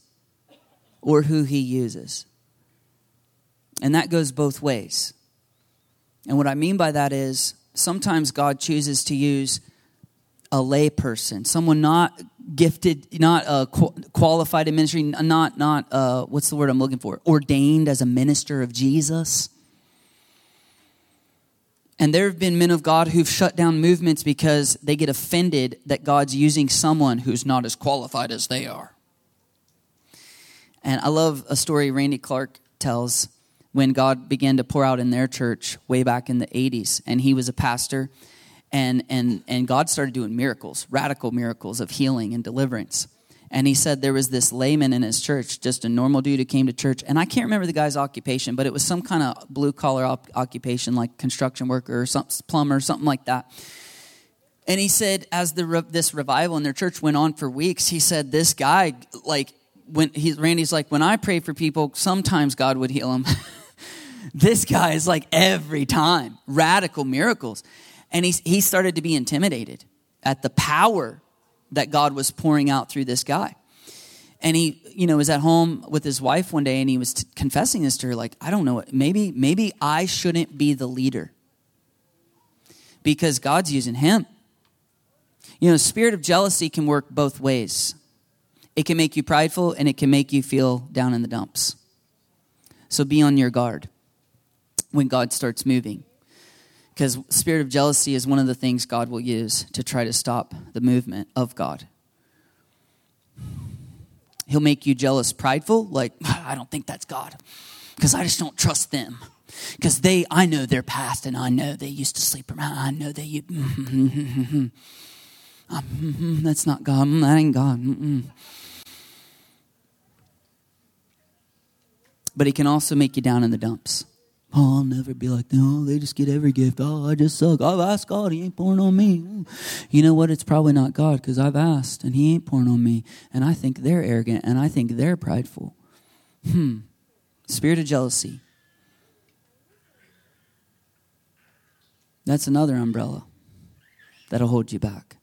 Or who he uses. And that goes both ways. And what I mean by that is sometimes God chooses to use a lay person, someone not gifted, not uh, qualified in ministry, not not uh, what's the word I'm looking for, ordained as a minister of Jesus. And there have been men of God who've shut down movements because they get offended that God's using someone who's not as qualified as they are. And I love a story Randy Clark tells when God began to pour out in their church way back in the 80s. And he was a pastor, and, and, and God started doing miracles, radical miracles of healing and deliverance. And he said there was this layman in his church, just a normal dude who came to church. And I can't remember the guy's occupation, but it was some kind of blue collar op- occupation, like construction worker or some, plumber, something like that. And he said, as the re- this revival in their church went on for weeks, he said, this guy, like, when he, Randy's like, when I pray for people, sometimes God would heal them. this guy is like every time, radical miracles. And he, he started to be intimidated at the power that God was pouring out through this guy. And he, you know, was at home with his wife one day and he was t- confessing this to her like, I don't know, maybe maybe I shouldn't be the leader. Because God's using him. You know, spirit of jealousy can work both ways. It can make you prideful and it can make you feel down in the dumps. So be on your guard when God starts moving because spirit of jealousy is one of the things God will use to try to stop the movement of God. He'll make you jealous, prideful, like, I don't think that's God, because I just don't trust them. Because they, I know their past, and I know they used to sleep around. I know they, you, mm-hmm. that's not God. Mm, that ain't God. But he can also make you down in the dumps. Oh, I'll never be like them. Oh, they just get every gift. Oh, I just suck. I've asked God. He ain't pouring on me. You know what? It's probably not God because I've asked and He ain't pouring on me. And I think they're arrogant and I think they're prideful. Hmm. Spirit of jealousy. That's another umbrella that'll hold you back.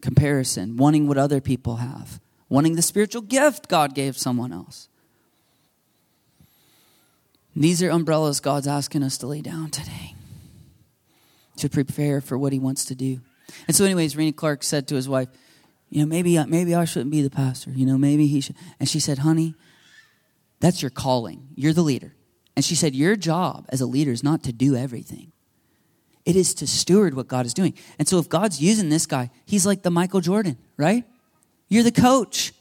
Comparison, wanting what other people have, wanting the spiritual gift God gave someone else. These are umbrellas God's asking us to lay down today to prepare for what He wants to do. And so, anyways, Randy Clark said to his wife, "You know, maybe maybe I shouldn't be the pastor. You know, maybe he should." And she said, "Honey, that's your calling. You're the leader." And she said, "Your job as a leader is not to do everything. It is to steward what God is doing." And so, if God's using this guy, he's like the Michael Jordan, right? You're the coach.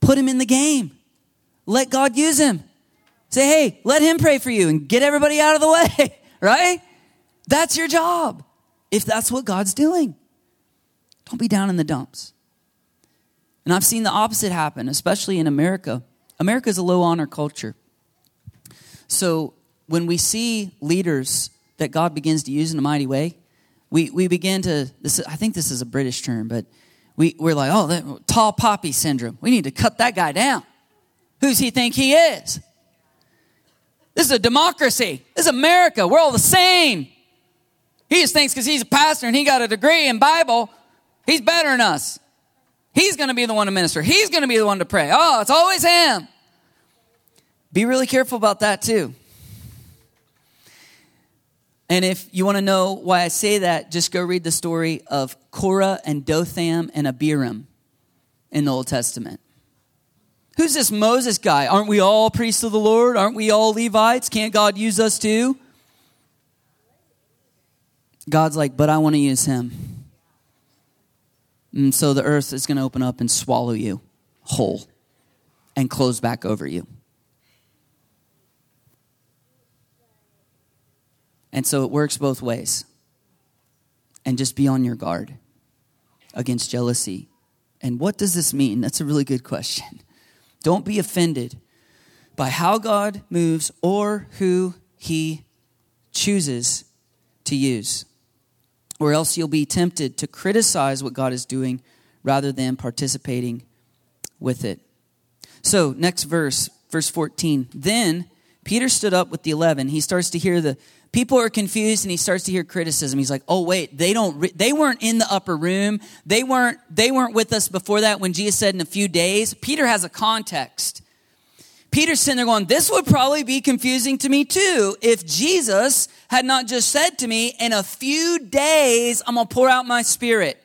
Put him in the game. Let God use him. Say, hey, let him pray for you and get everybody out of the way, right? That's your job if that's what God's doing. Don't be down in the dumps. And I've seen the opposite happen, especially in America. America is a low honor culture. So when we see leaders that God begins to use in a mighty way, we, we begin to, this, I think this is a British term, but we, we're like, oh, that, tall poppy syndrome. We need to cut that guy down. Who's he think he is? This is a democracy. This is America. We're all the same. He just thinks because he's a pastor and he got a degree in Bible, he's better than us. He's going to be the one to minister. He's going to be the one to pray. Oh, it's always him. Be really careful about that too. And if you want to know why I say that, just go read the story of Korah and Dathan and Abiram in the Old Testament. Who's this Moses guy? Aren't we all priests of the Lord? Aren't we all Levites? Can't God use us too? God's like, but I want to use him. And so the earth is going to open up and swallow you whole and close back over you. And so it works both ways. And just be on your guard against jealousy. And what does this mean? That's a really good question. Don't be offended by how God moves or who he chooses to use or else you'll be tempted to criticize what God is doing rather than participating with it. So, next verse, verse 14. Then Peter stood up with the 11. He starts to hear the people are confused and he starts to hear criticism. He's like, "Oh wait, they don't they weren't in the upper room. They weren't they weren't with us before that when Jesus said in a few days." Peter has a context. Peter's sitting there going, This would probably be confusing to me too if Jesus had not just said to me, In a few days, I'm to pour out my spirit.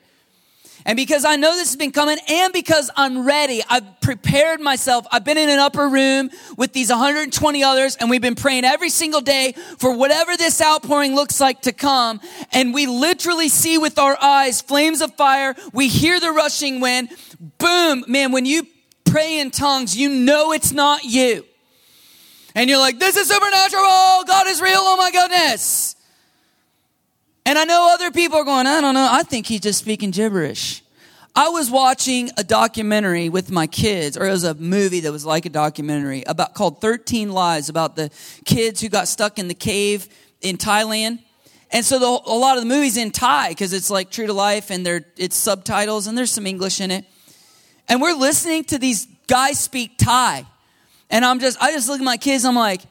And because I know this has been coming and because I'm ready, I've prepared myself. I've been in an upper room with these 120 others and we've been praying every single day for whatever this outpouring looks like to come. And we literally see with our eyes flames of fire. We hear the rushing wind. Boom. Man, when you pray in tongues, you know it's not you. And you're like, this is supernatural. God is real. Oh my goodness. And I know other people are going, I don't know. I think he's just speaking gibberish. I was watching a documentary with my kids, or it was a movie that was like a documentary about called 13 Lives about the kids who got stuck in the cave in Thailand. And so the, a lot of the movies in Thai because it's like true to life and there it's subtitles and there's some English in it. And we're listening to these guys speak Thai. And I'm just, I just look at my kids, I'm like,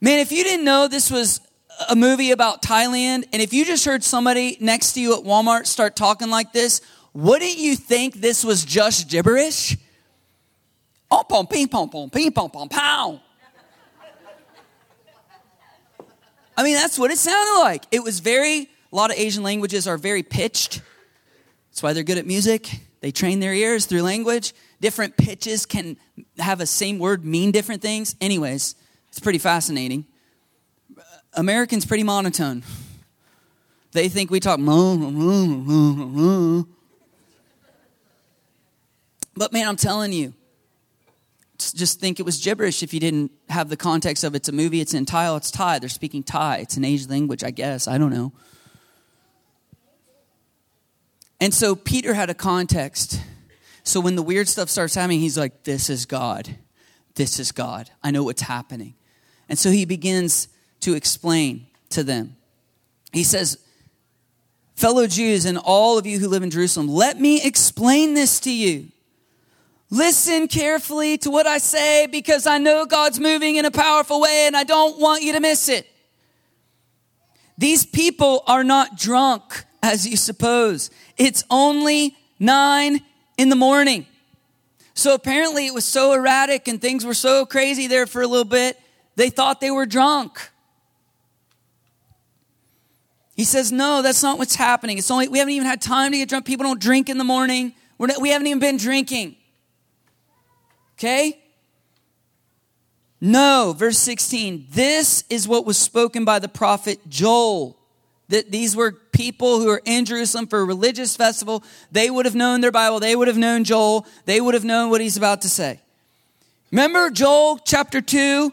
man, if you didn't know this was a movie about Thailand, and if you just heard somebody next to you at Walmart start talking like this, wouldn't you think this was just gibberish? Oh, pom, ping, pom, pom, ping, pom, pom, pow. I mean, that's what it sounded like. It was very, a lot of Asian languages are very pitched. That's why they're good at music. They train their ears through language. Different pitches can have a same word mean different things. Anyways, it's pretty fascinating. Americans pretty monotone. They think we talk. But man, I'm telling you, just think it was gibberish if you didn't have the context of it's a movie, it's in Thai, it's Thai. They're speaking Thai. It's an Asian language, I guess. I don't know. And so Peter had a context. So when the weird stuff starts happening, he's like, This is God. This is God. I know what's happening. And so he begins to explain to them. He says, Fellow Jews and all of you who live in Jerusalem, let me explain this to you. Listen carefully to what I say because I know God's moving in a powerful way and I don't want you to miss it. These people are not drunk as you suppose. It's only nine in the morning. So apparently it was so erratic and things were so crazy there for a little bit, they thought they were drunk. He says, No, that's not what's happening. It's only, we haven't even had time to get drunk. People don't drink in the morning. We're not, we haven't even been drinking. Okay? No, verse 16. This is what was spoken by the prophet Joel that these were people who are in Jerusalem for a religious festival. They would have known their Bible. They would have known Joel. They would have known what he's about to say. Remember Joel chapter 2?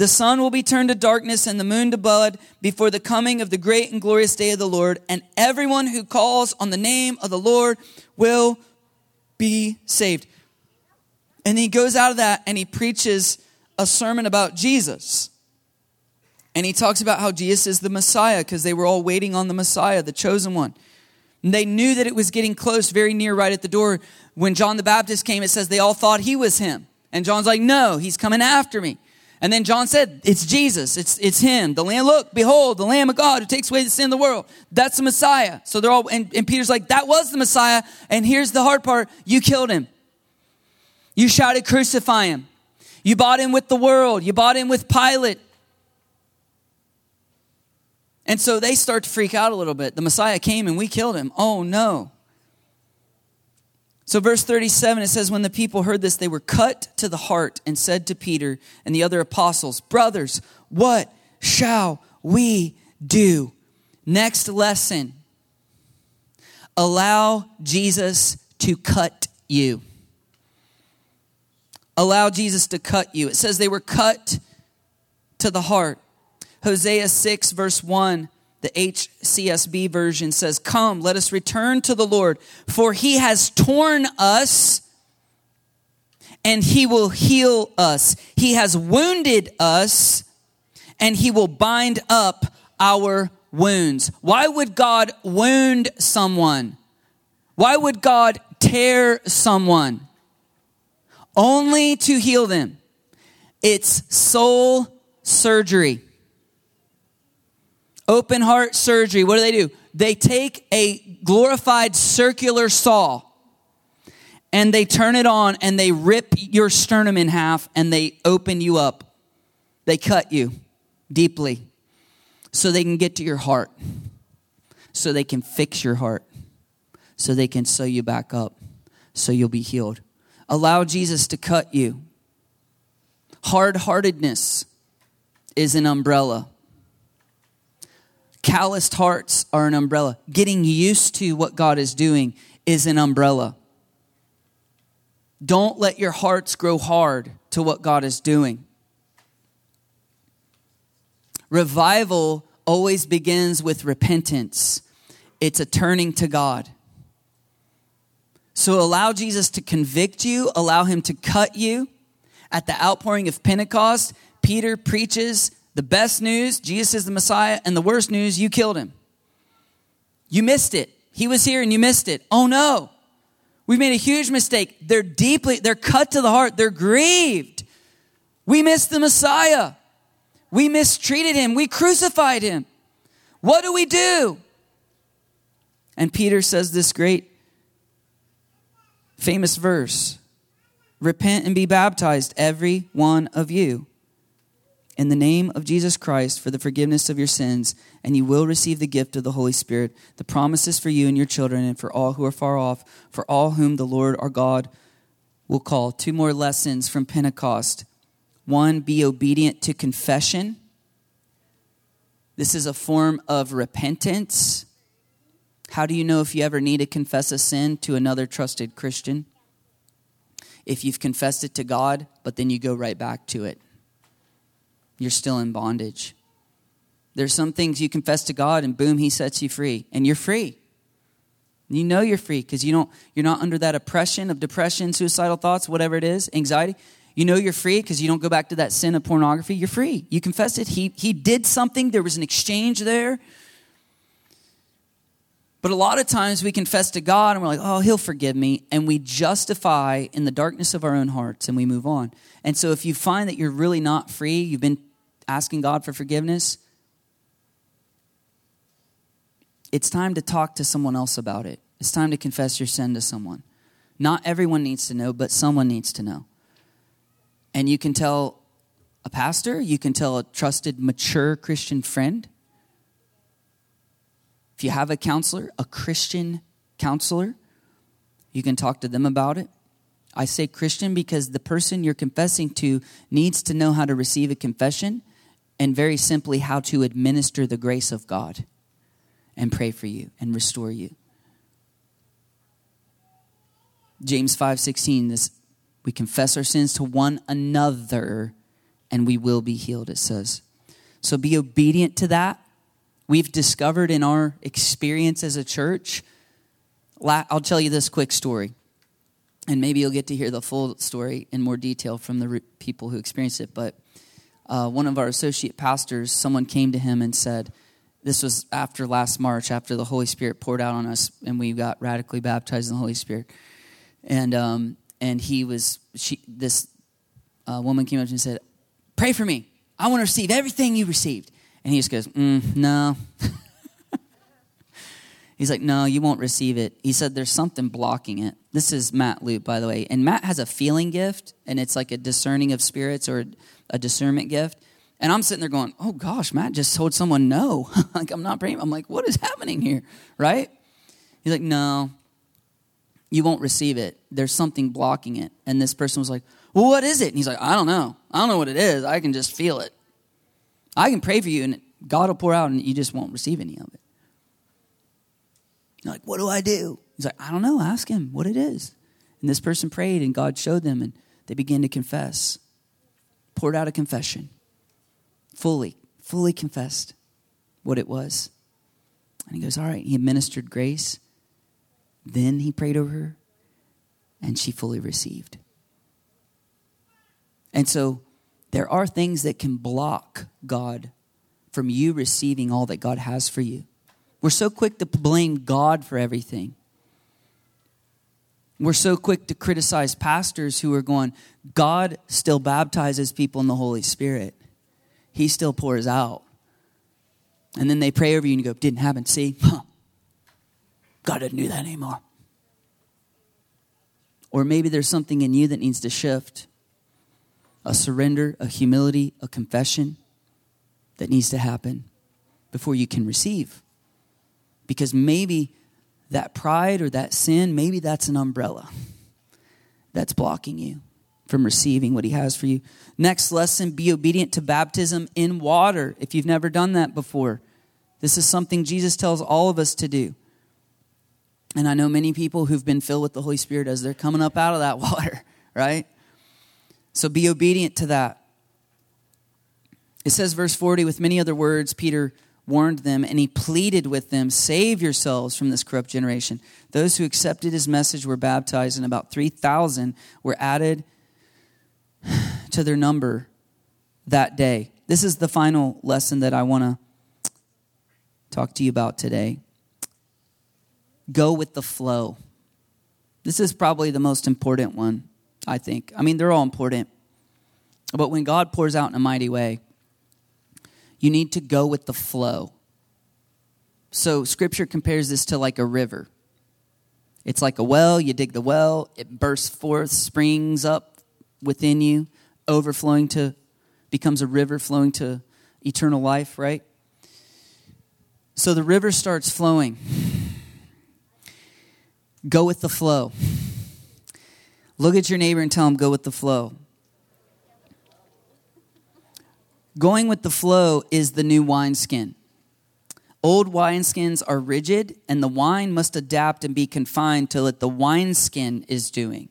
The sun will be turned to darkness and the moon to blood before the coming of the great and glorious day of the Lord. And everyone who calls on the name of the Lord will be saved. And he goes out of that and he preaches a sermon about Jesus. And he talks about how Jesus is the Messiah because they were all waiting on the Messiah, the chosen one. And they knew that it was getting close, very near, right at the door. When John the Baptist came, it says they all thought he was him. And John's like, no, he's coming after me. And then John said, It's Jesus. It's, it's him. The Lamb, look, behold, the Lamb of God who takes away the sin of the world. That's the Messiah. So they're all, and, and Peter's like, That was the Messiah. And here's the hard part you killed him. You shouted, Crucify him. You bought him with the world. You bought him with Pilate. And so they start to freak out a little bit. The Messiah came and we killed him. Oh no. So, verse 37, it says, When the people heard this, they were cut to the heart and said to Peter and the other apostles, Brothers, what shall we do? Next lesson allow Jesus to cut you. Allow Jesus to cut you. It says they were cut to the heart. Hosea 6, verse 1 the HCSB version says, Come, let us return to the Lord, for he has torn us and he will heal us. He has wounded us and he will bind up our wounds. Why would God wound someone? Why would God tear someone? Only to heal them. It's soul surgery. Open heart surgery. What do they do? They take a glorified circular saw and they turn it on and they rip your sternum in half and they open you up. They cut you deeply so they can get to your heart, so they can fix your heart, so they can sew you back up, so you'll be healed. Allow Jesus to cut you. Hard heartedness is an umbrella. Calloused hearts are an umbrella. Getting used to what God is doing is an umbrella. Don't let your hearts grow hard to what God is doing. Revival always begins with repentance, it's a turning to God. So allow Jesus to convict you, allow him to cut you. At the outpouring of Pentecost, Peter preaches the best news, Jesus is the Messiah, and the worst news, you killed him. You missed it. He was here and you missed it. Oh no. We've made a huge mistake. They're deeply, they're cut to the heart. They're grieved. We missed the Messiah. We mistreated him. We crucified him. What do we do? And Peter says this great famous verse Repent and be baptized, every one of you in the name of Jesus Christ for the forgiveness of your sins, and you will receive the gift of the Holy Spirit. The promises for you and your children, and for all who are far off, for all whom the Lord our God will call. Two more lessons from Pentecost. One, be obedient to confession. This is a form of repentance. How do you know if you ever need to confess a sin to another trusted Christian? If you've confessed it to God, but then you go right back to it you're still in bondage. There's some things you confess to God and boom, he sets you free and you're free. You know you're free because you don't you're not under that oppression of depression, suicidal thoughts, whatever it is, anxiety. You know you're free because you don't go back to that sin of pornography. You're free. You confess it. He he did something. There was an exchange there. But a lot of times we confess to God and we're like, oh, he'll forgive me. And we justify in the darkness of our own hearts and we move on. And so if you find that you're really not free, you've been asking God for forgiveness, it's time to talk to someone else about it. It's time to confess your sin to someone. Not everyone needs to know, but someone needs to know. And you can tell a pastor, you can tell a trusted, mature Christian friend. If you have a counselor, a Christian counselor, you can talk to them about it. I say Christian because the person you're confessing to needs to know how to receive a confession and very simply how to administer the grace of God and pray for you and restore you. James 5:16 this we confess our sins to one another and we will be healed it says. So be obedient to that. We've discovered in our experience as a church I'll tell you this quick story. And maybe you'll get to hear the full story in more detail from the people who experienced it, but uh, one of our associate pastors, someone came to him and said, This was after last March, after the Holy Spirit poured out on us and we got radically baptized in the Holy Spirit. And, um, and he was, she, this uh, woman came up to him and said, pray for me. I want to receive everything you received. And he just goes, mm, no. He's like, no, you won't receive it. He said, there's something blocking it. This is Matt Loop, by the way. And Matt has a feeling gift, and it's like a discerning of spirits or a discernment gift. And I'm sitting there going, oh gosh, Matt just told someone no. like, I'm not praying. I'm like, what is happening here? Right? He's like, no, you won't receive it. There's something blocking it. And this person was like, well, what is it? And he's like, I don't know. I don't know what it is. I can just feel it. I can pray for you, and God will pour out, and you just won't receive any of it. You're like, what do I do? He's like, I don't know. Ask him what it is. And this person prayed, and God showed them, and they began to confess. Poured out a confession. Fully, fully confessed what it was. And he goes, All right. He administered grace. Then he prayed over her, and she fully received. And so there are things that can block God from you receiving all that God has for you. We're so quick to blame God for everything. We're so quick to criticize pastors who are going, God still baptizes people in the Holy Spirit. He still pours out. And then they pray over you and you go, didn't happen. See? Huh. God doesn't do that anymore. Or maybe there's something in you that needs to shift a surrender, a humility, a confession that needs to happen before you can receive. Because maybe that pride or that sin, maybe that's an umbrella that's blocking you from receiving what He has for you. Next lesson be obedient to baptism in water if you've never done that before. This is something Jesus tells all of us to do. And I know many people who've been filled with the Holy Spirit as they're coming up out of that water, right? So be obedient to that. It says, verse 40, with many other words, Peter warned them, and he pleaded with them, Save yourselves from this corrupt generation. Those who accepted his message were baptized, and about 3,000 were added to their number that day. This is the final lesson that I want to talk to you about today. Go with the flow. This is probably the most important one, I think. I mean, they're all important. But when God pours out in a mighty way, you need to go with the flow. So, scripture compares this to like a river. It's like a well, you dig the well, it bursts forth, springs up within you, overflowing to, becomes a river flowing to eternal life, right? So the river starts flowing. Go with the flow. Look at your neighbor and tell him, go with the flow. Going with the flow is the new wineskin. Old wineskins are rigid, and the wine must adapt and be confined to what the wineskin is doing.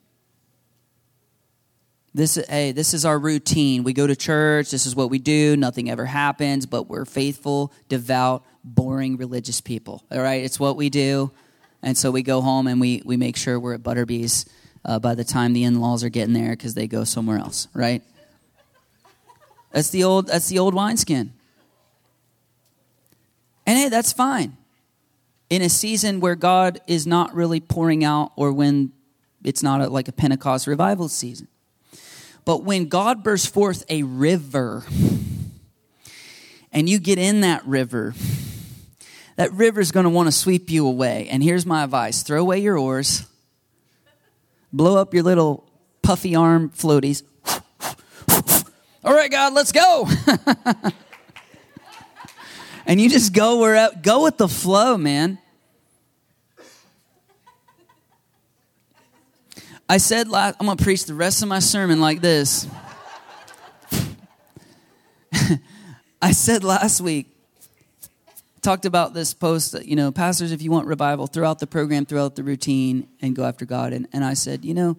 This, hey, this is our routine. We go to church, this is what we do, nothing ever happens, but we're faithful, devout, boring religious people. All right, it's what we do. And so we go home and we, we make sure we're at Butterbee's uh, by the time the in laws are getting there because they go somewhere else, right? That's the old that's the old wineskin. And hey, that's fine. In a season where God is not really pouring out or when it's not a, like a Pentecost revival season. But when God bursts forth a river and you get in that river, that river is going to want to sweep you away. And here's my advice throw away your oars, blow up your little puffy arm floaties, all right, God, let's go. and you just go where go with the flow, man. I said last, I'm going to preach the rest of my sermon like this. I said last week, talked about this post, you know, pastors, if you want revival, throughout the program, throughout the routine, and go after God. And, and I said, you know,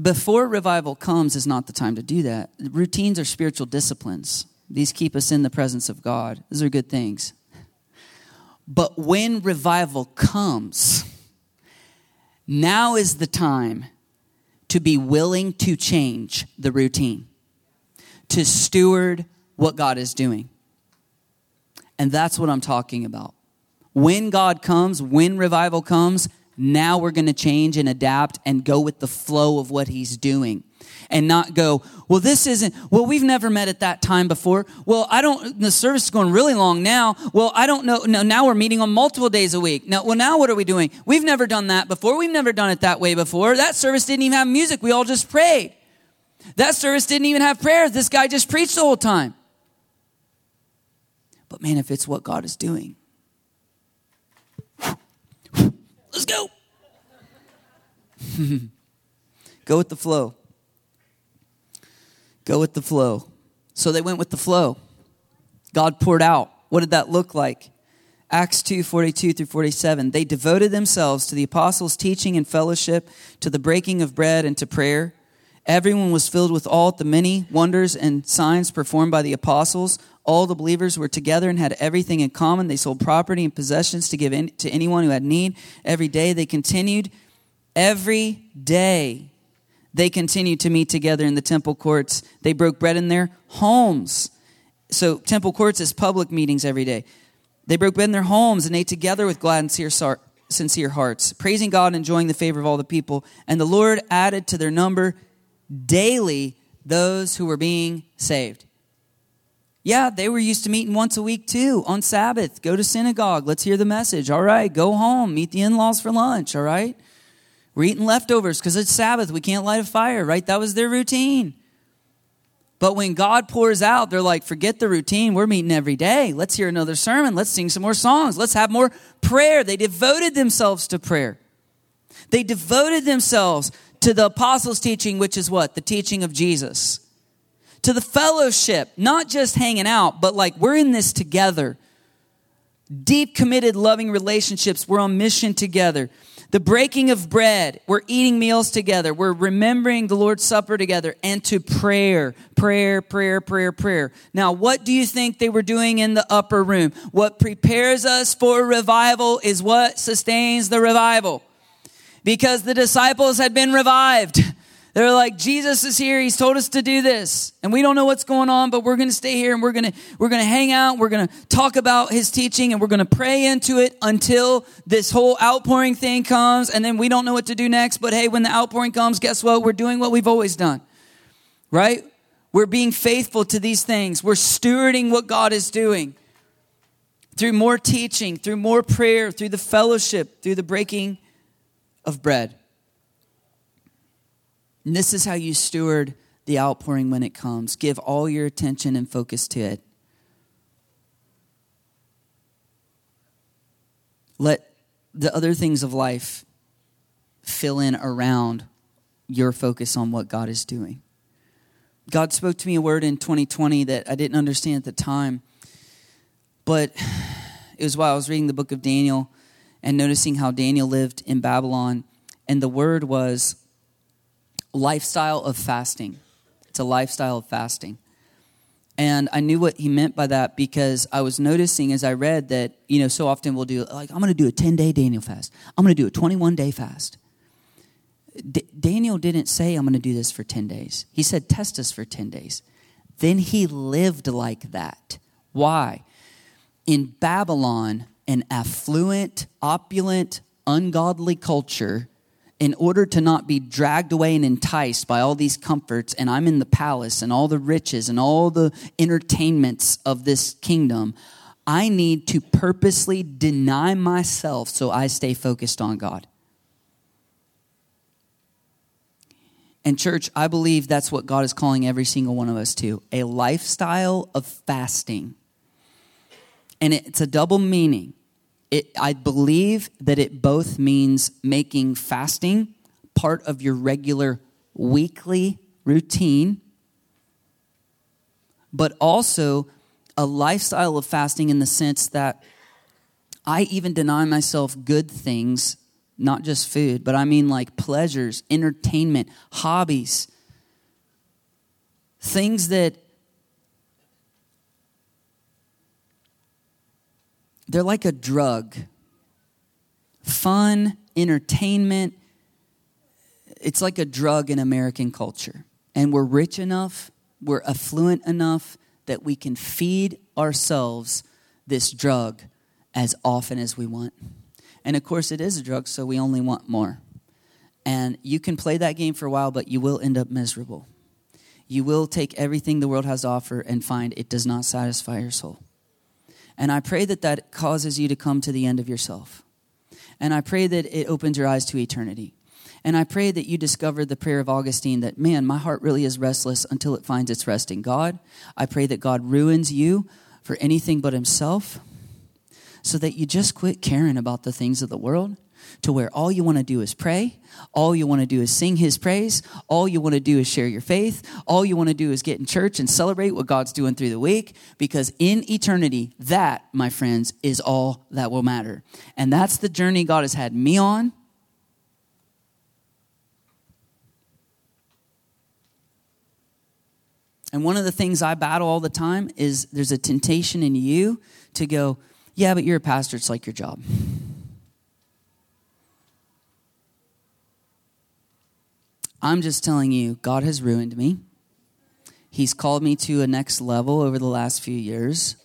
before revival comes is not the time to do that. Routines are spiritual disciplines. These keep us in the presence of God. These are good things. But when revival comes, now is the time to be willing to change the routine, to steward what God is doing. And that's what I'm talking about. When God comes, when revival comes, now we're going to change and adapt and go with the flow of what he's doing and not go, well, this isn't, well, we've never met at that time before. Well, I don't, the service is going really long now. Well, I don't know. No, now we're meeting on multiple days a week. Now, well, now what are we doing? We've never done that before. We've never done it that way before. That service didn't even have music. We all just prayed. That service didn't even have prayers. This guy just preached the whole time. But man, if it's what God is doing, let's go. go with the flow. Go with the flow. So they went with the flow. God poured out. What did that look like? Acts 2 42 through 47. They devoted themselves to the apostles' teaching and fellowship, to the breaking of bread, and to prayer. Everyone was filled with all the many wonders and signs performed by the apostles. All the believers were together and had everything in common. They sold property and possessions to give in, to anyone who had need. Every day they continued, every day they continued to meet together in the temple courts. They broke bread in their homes. So, temple courts is public meetings every day. They broke bread in their homes and ate together with glad and sincere, sincere hearts, praising God and enjoying the favor of all the people. And the Lord added to their number daily those who were being saved. Yeah, they were used to meeting once a week too, on Sabbath. Go to synagogue. Let's hear the message. All right, go home. Meet the in laws for lunch. All right. We're eating leftovers because it's Sabbath. We can't light a fire, right? That was their routine. But when God pours out, they're like, forget the routine. We're meeting every day. Let's hear another sermon. Let's sing some more songs. Let's have more prayer. They devoted themselves to prayer. They devoted themselves to the apostles' teaching, which is what? The teaching of Jesus. To the fellowship, not just hanging out, but like we're in this together. Deep, committed, loving relationships. We're on mission together. The breaking of bread. We're eating meals together. We're remembering the Lord's Supper together and to prayer, prayer, prayer, prayer, prayer. Now, what do you think they were doing in the upper room? What prepares us for revival is what sustains the revival. Because the disciples had been revived. They're like, Jesus is here. He's told us to do this. And we don't know what's going on, but we're going to stay here and we're going to, we're going to hang out. We're going to talk about his teaching and we're going to pray into it until this whole outpouring thing comes. And then we don't know what to do next. But hey, when the outpouring comes, guess what? We're doing what we've always done. Right? We're being faithful to these things. We're stewarding what God is doing through more teaching, through more prayer, through the fellowship, through the breaking of bread. And this is how you steward the outpouring when it comes. Give all your attention and focus to it. Let the other things of life fill in around your focus on what God is doing. God spoke to me a word in 2020 that I didn't understand at the time, but it was while I was reading the book of Daniel and noticing how Daniel lived in Babylon. And the word was lifestyle of fasting. It's a lifestyle of fasting. And I knew what he meant by that because I was noticing as I read that, you know, so often we'll do, like, I'm going to do a 10 day Daniel fast. I'm going to do a 21 day fast. D- Daniel didn't say, I'm going to do this for 10 days. He said, test us for 10 days. Then he lived like that. Why? In Babylon, an affluent, opulent, ungodly culture in order to not be dragged away and enticed by all these comforts, and I'm in the palace and all the riches and all the entertainments of this kingdom, I need to purposely deny myself so I stay focused on God. And, church, I believe that's what God is calling every single one of us to a lifestyle of fasting. And it's a double meaning it, I believe that it both means making fasting part of your regular weekly routine, but also a lifestyle of fasting in the sense that I even deny myself good things, not just food, but I mean like pleasures, entertainment, hobbies, things that they're like a drug. Fun, entertainment, it's like a drug in American culture. And we're rich enough, we're affluent enough that we can feed ourselves this drug as often as we want. And of course, it is a drug, so we only want more. And you can play that game for a while, but you will end up miserable. You will take everything the world has to offer and find it does not satisfy your soul. And I pray that that causes you to come to the end of yourself. And I pray that it opens your eyes to eternity. And I pray that you discover the prayer of Augustine that, man, my heart really is restless until it finds its rest in God. I pray that God ruins you for anything but himself so that you just quit caring about the things of the world to where all you want to do is pray, all you want to do is sing his praise, all you want to do is share your faith, all you want to do is get in church and celebrate what God's doing through the week because in eternity that, my friends, is all that will matter. And that's the journey God has had me on. And one of the things I battle all the time is there's a temptation in you to go, yeah, but you're a pastor, it's like your job. I'm just telling you, God has ruined me. He's called me to a next level over the last few years,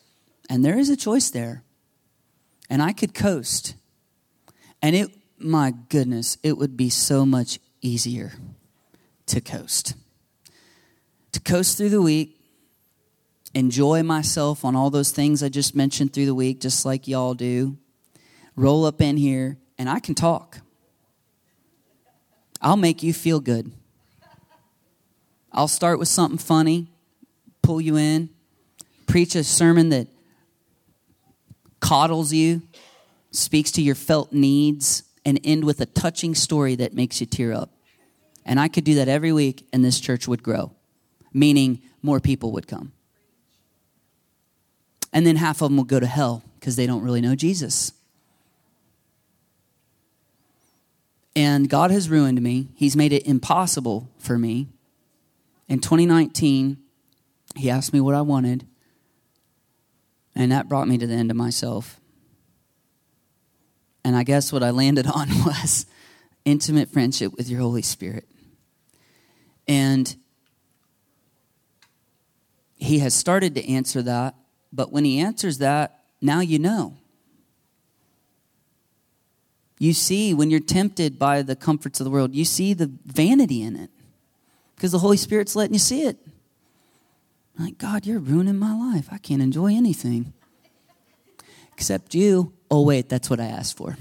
and there is a choice there. And I could coast. And it, my goodness, it would be so much easier to coast. To coast through the week, enjoy myself on all those things I just mentioned through the week, just like y'all do. Roll up in here, and I can talk. I'll make you feel good. I'll start with something funny, pull you in, preach a sermon that coddles you, speaks to your felt needs, and end with a touching story that makes you tear up. And I could do that every week, and this church would grow, meaning more people would come. And then half of them will go to hell because they don't really know Jesus. And God has ruined me. He's made it impossible for me. In 2019, He asked me what I wanted, and that brought me to the end of myself. And I guess what I landed on was intimate friendship with your Holy Spirit. And He has started to answer that, but when He answers that, now you know. You see, when you're tempted by the comforts of the world, you see the vanity in it because the Holy Spirit's letting you see it. Like, God, you're ruining my life. I can't enjoy anything except you. Oh, wait, that's what I asked for.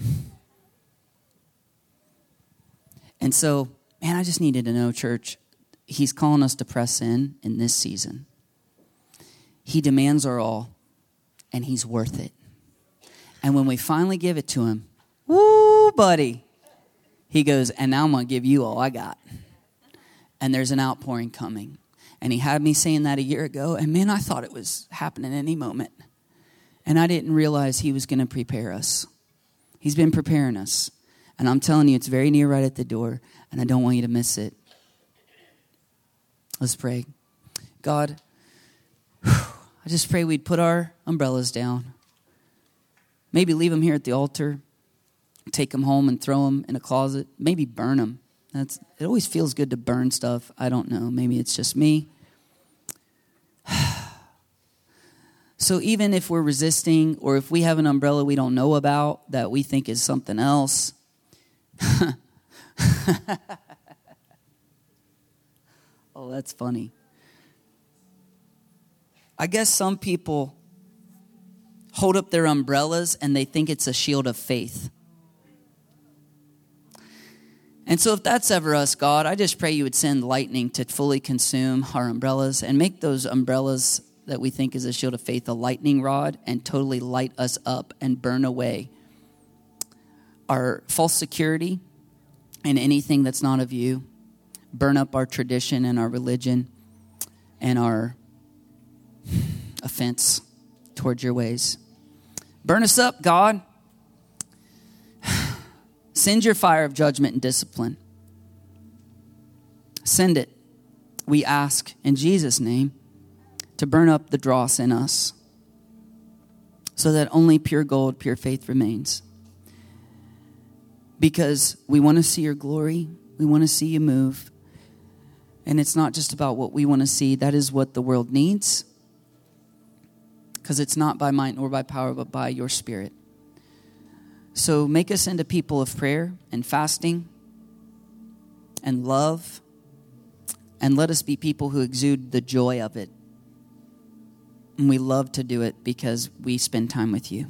And so, man, I just needed to know, church, He's calling us to press in in this season. He demands our all, and He's worth it. And when we finally give it to Him, Woo, buddy. He goes, and now I'm going to give you all I got. And there's an outpouring coming. And he had me saying that a year ago, and man, I thought it was happening any moment. And I didn't realize he was going to prepare us. He's been preparing us. And I'm telling you, it's very near right at the door, and I don't want you to miss it. Let's pray. God, I just pray we'd put our umbrellas down. Maybe leave them here at the altar take them home and throw them in a closet, maybe burn them. That's, it always feels good to burn stuff. I don't know. Maybe it's just me. so even if we're resisting or if we have an umbrella we don't know about that we think is something else, oh, that's funny. I guess some people hold up their umbrellas and they think it's a shield of faith. And so, if that's ever us, God, I just pray you would send lightning to fully consume our umbrellas and make those umbrellas that we think is a shield of faith a lightning rod and totally light us up and burn away our false security and anything that's not of you. Burn up our tradition and our religion and our offense towards your ways. Burn us up, God. Send your fire of judgment and discipline. Send it, we ask in Jesus' name, to burn up the dross in us so that only pure gold, pure faith remains. Because we want to see your glory, we want to see you move. And it's not just about what we want to see, that is what the world needs. Because it's not by might nor by power, but by your spirit. So make us into people of prayer and fasting and love, and let us be people who exude the joy of it. And we love to do it because we spend time with you.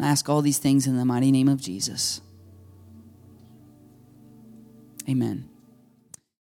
I ask all these things in the mighty name of Jesus. Amen.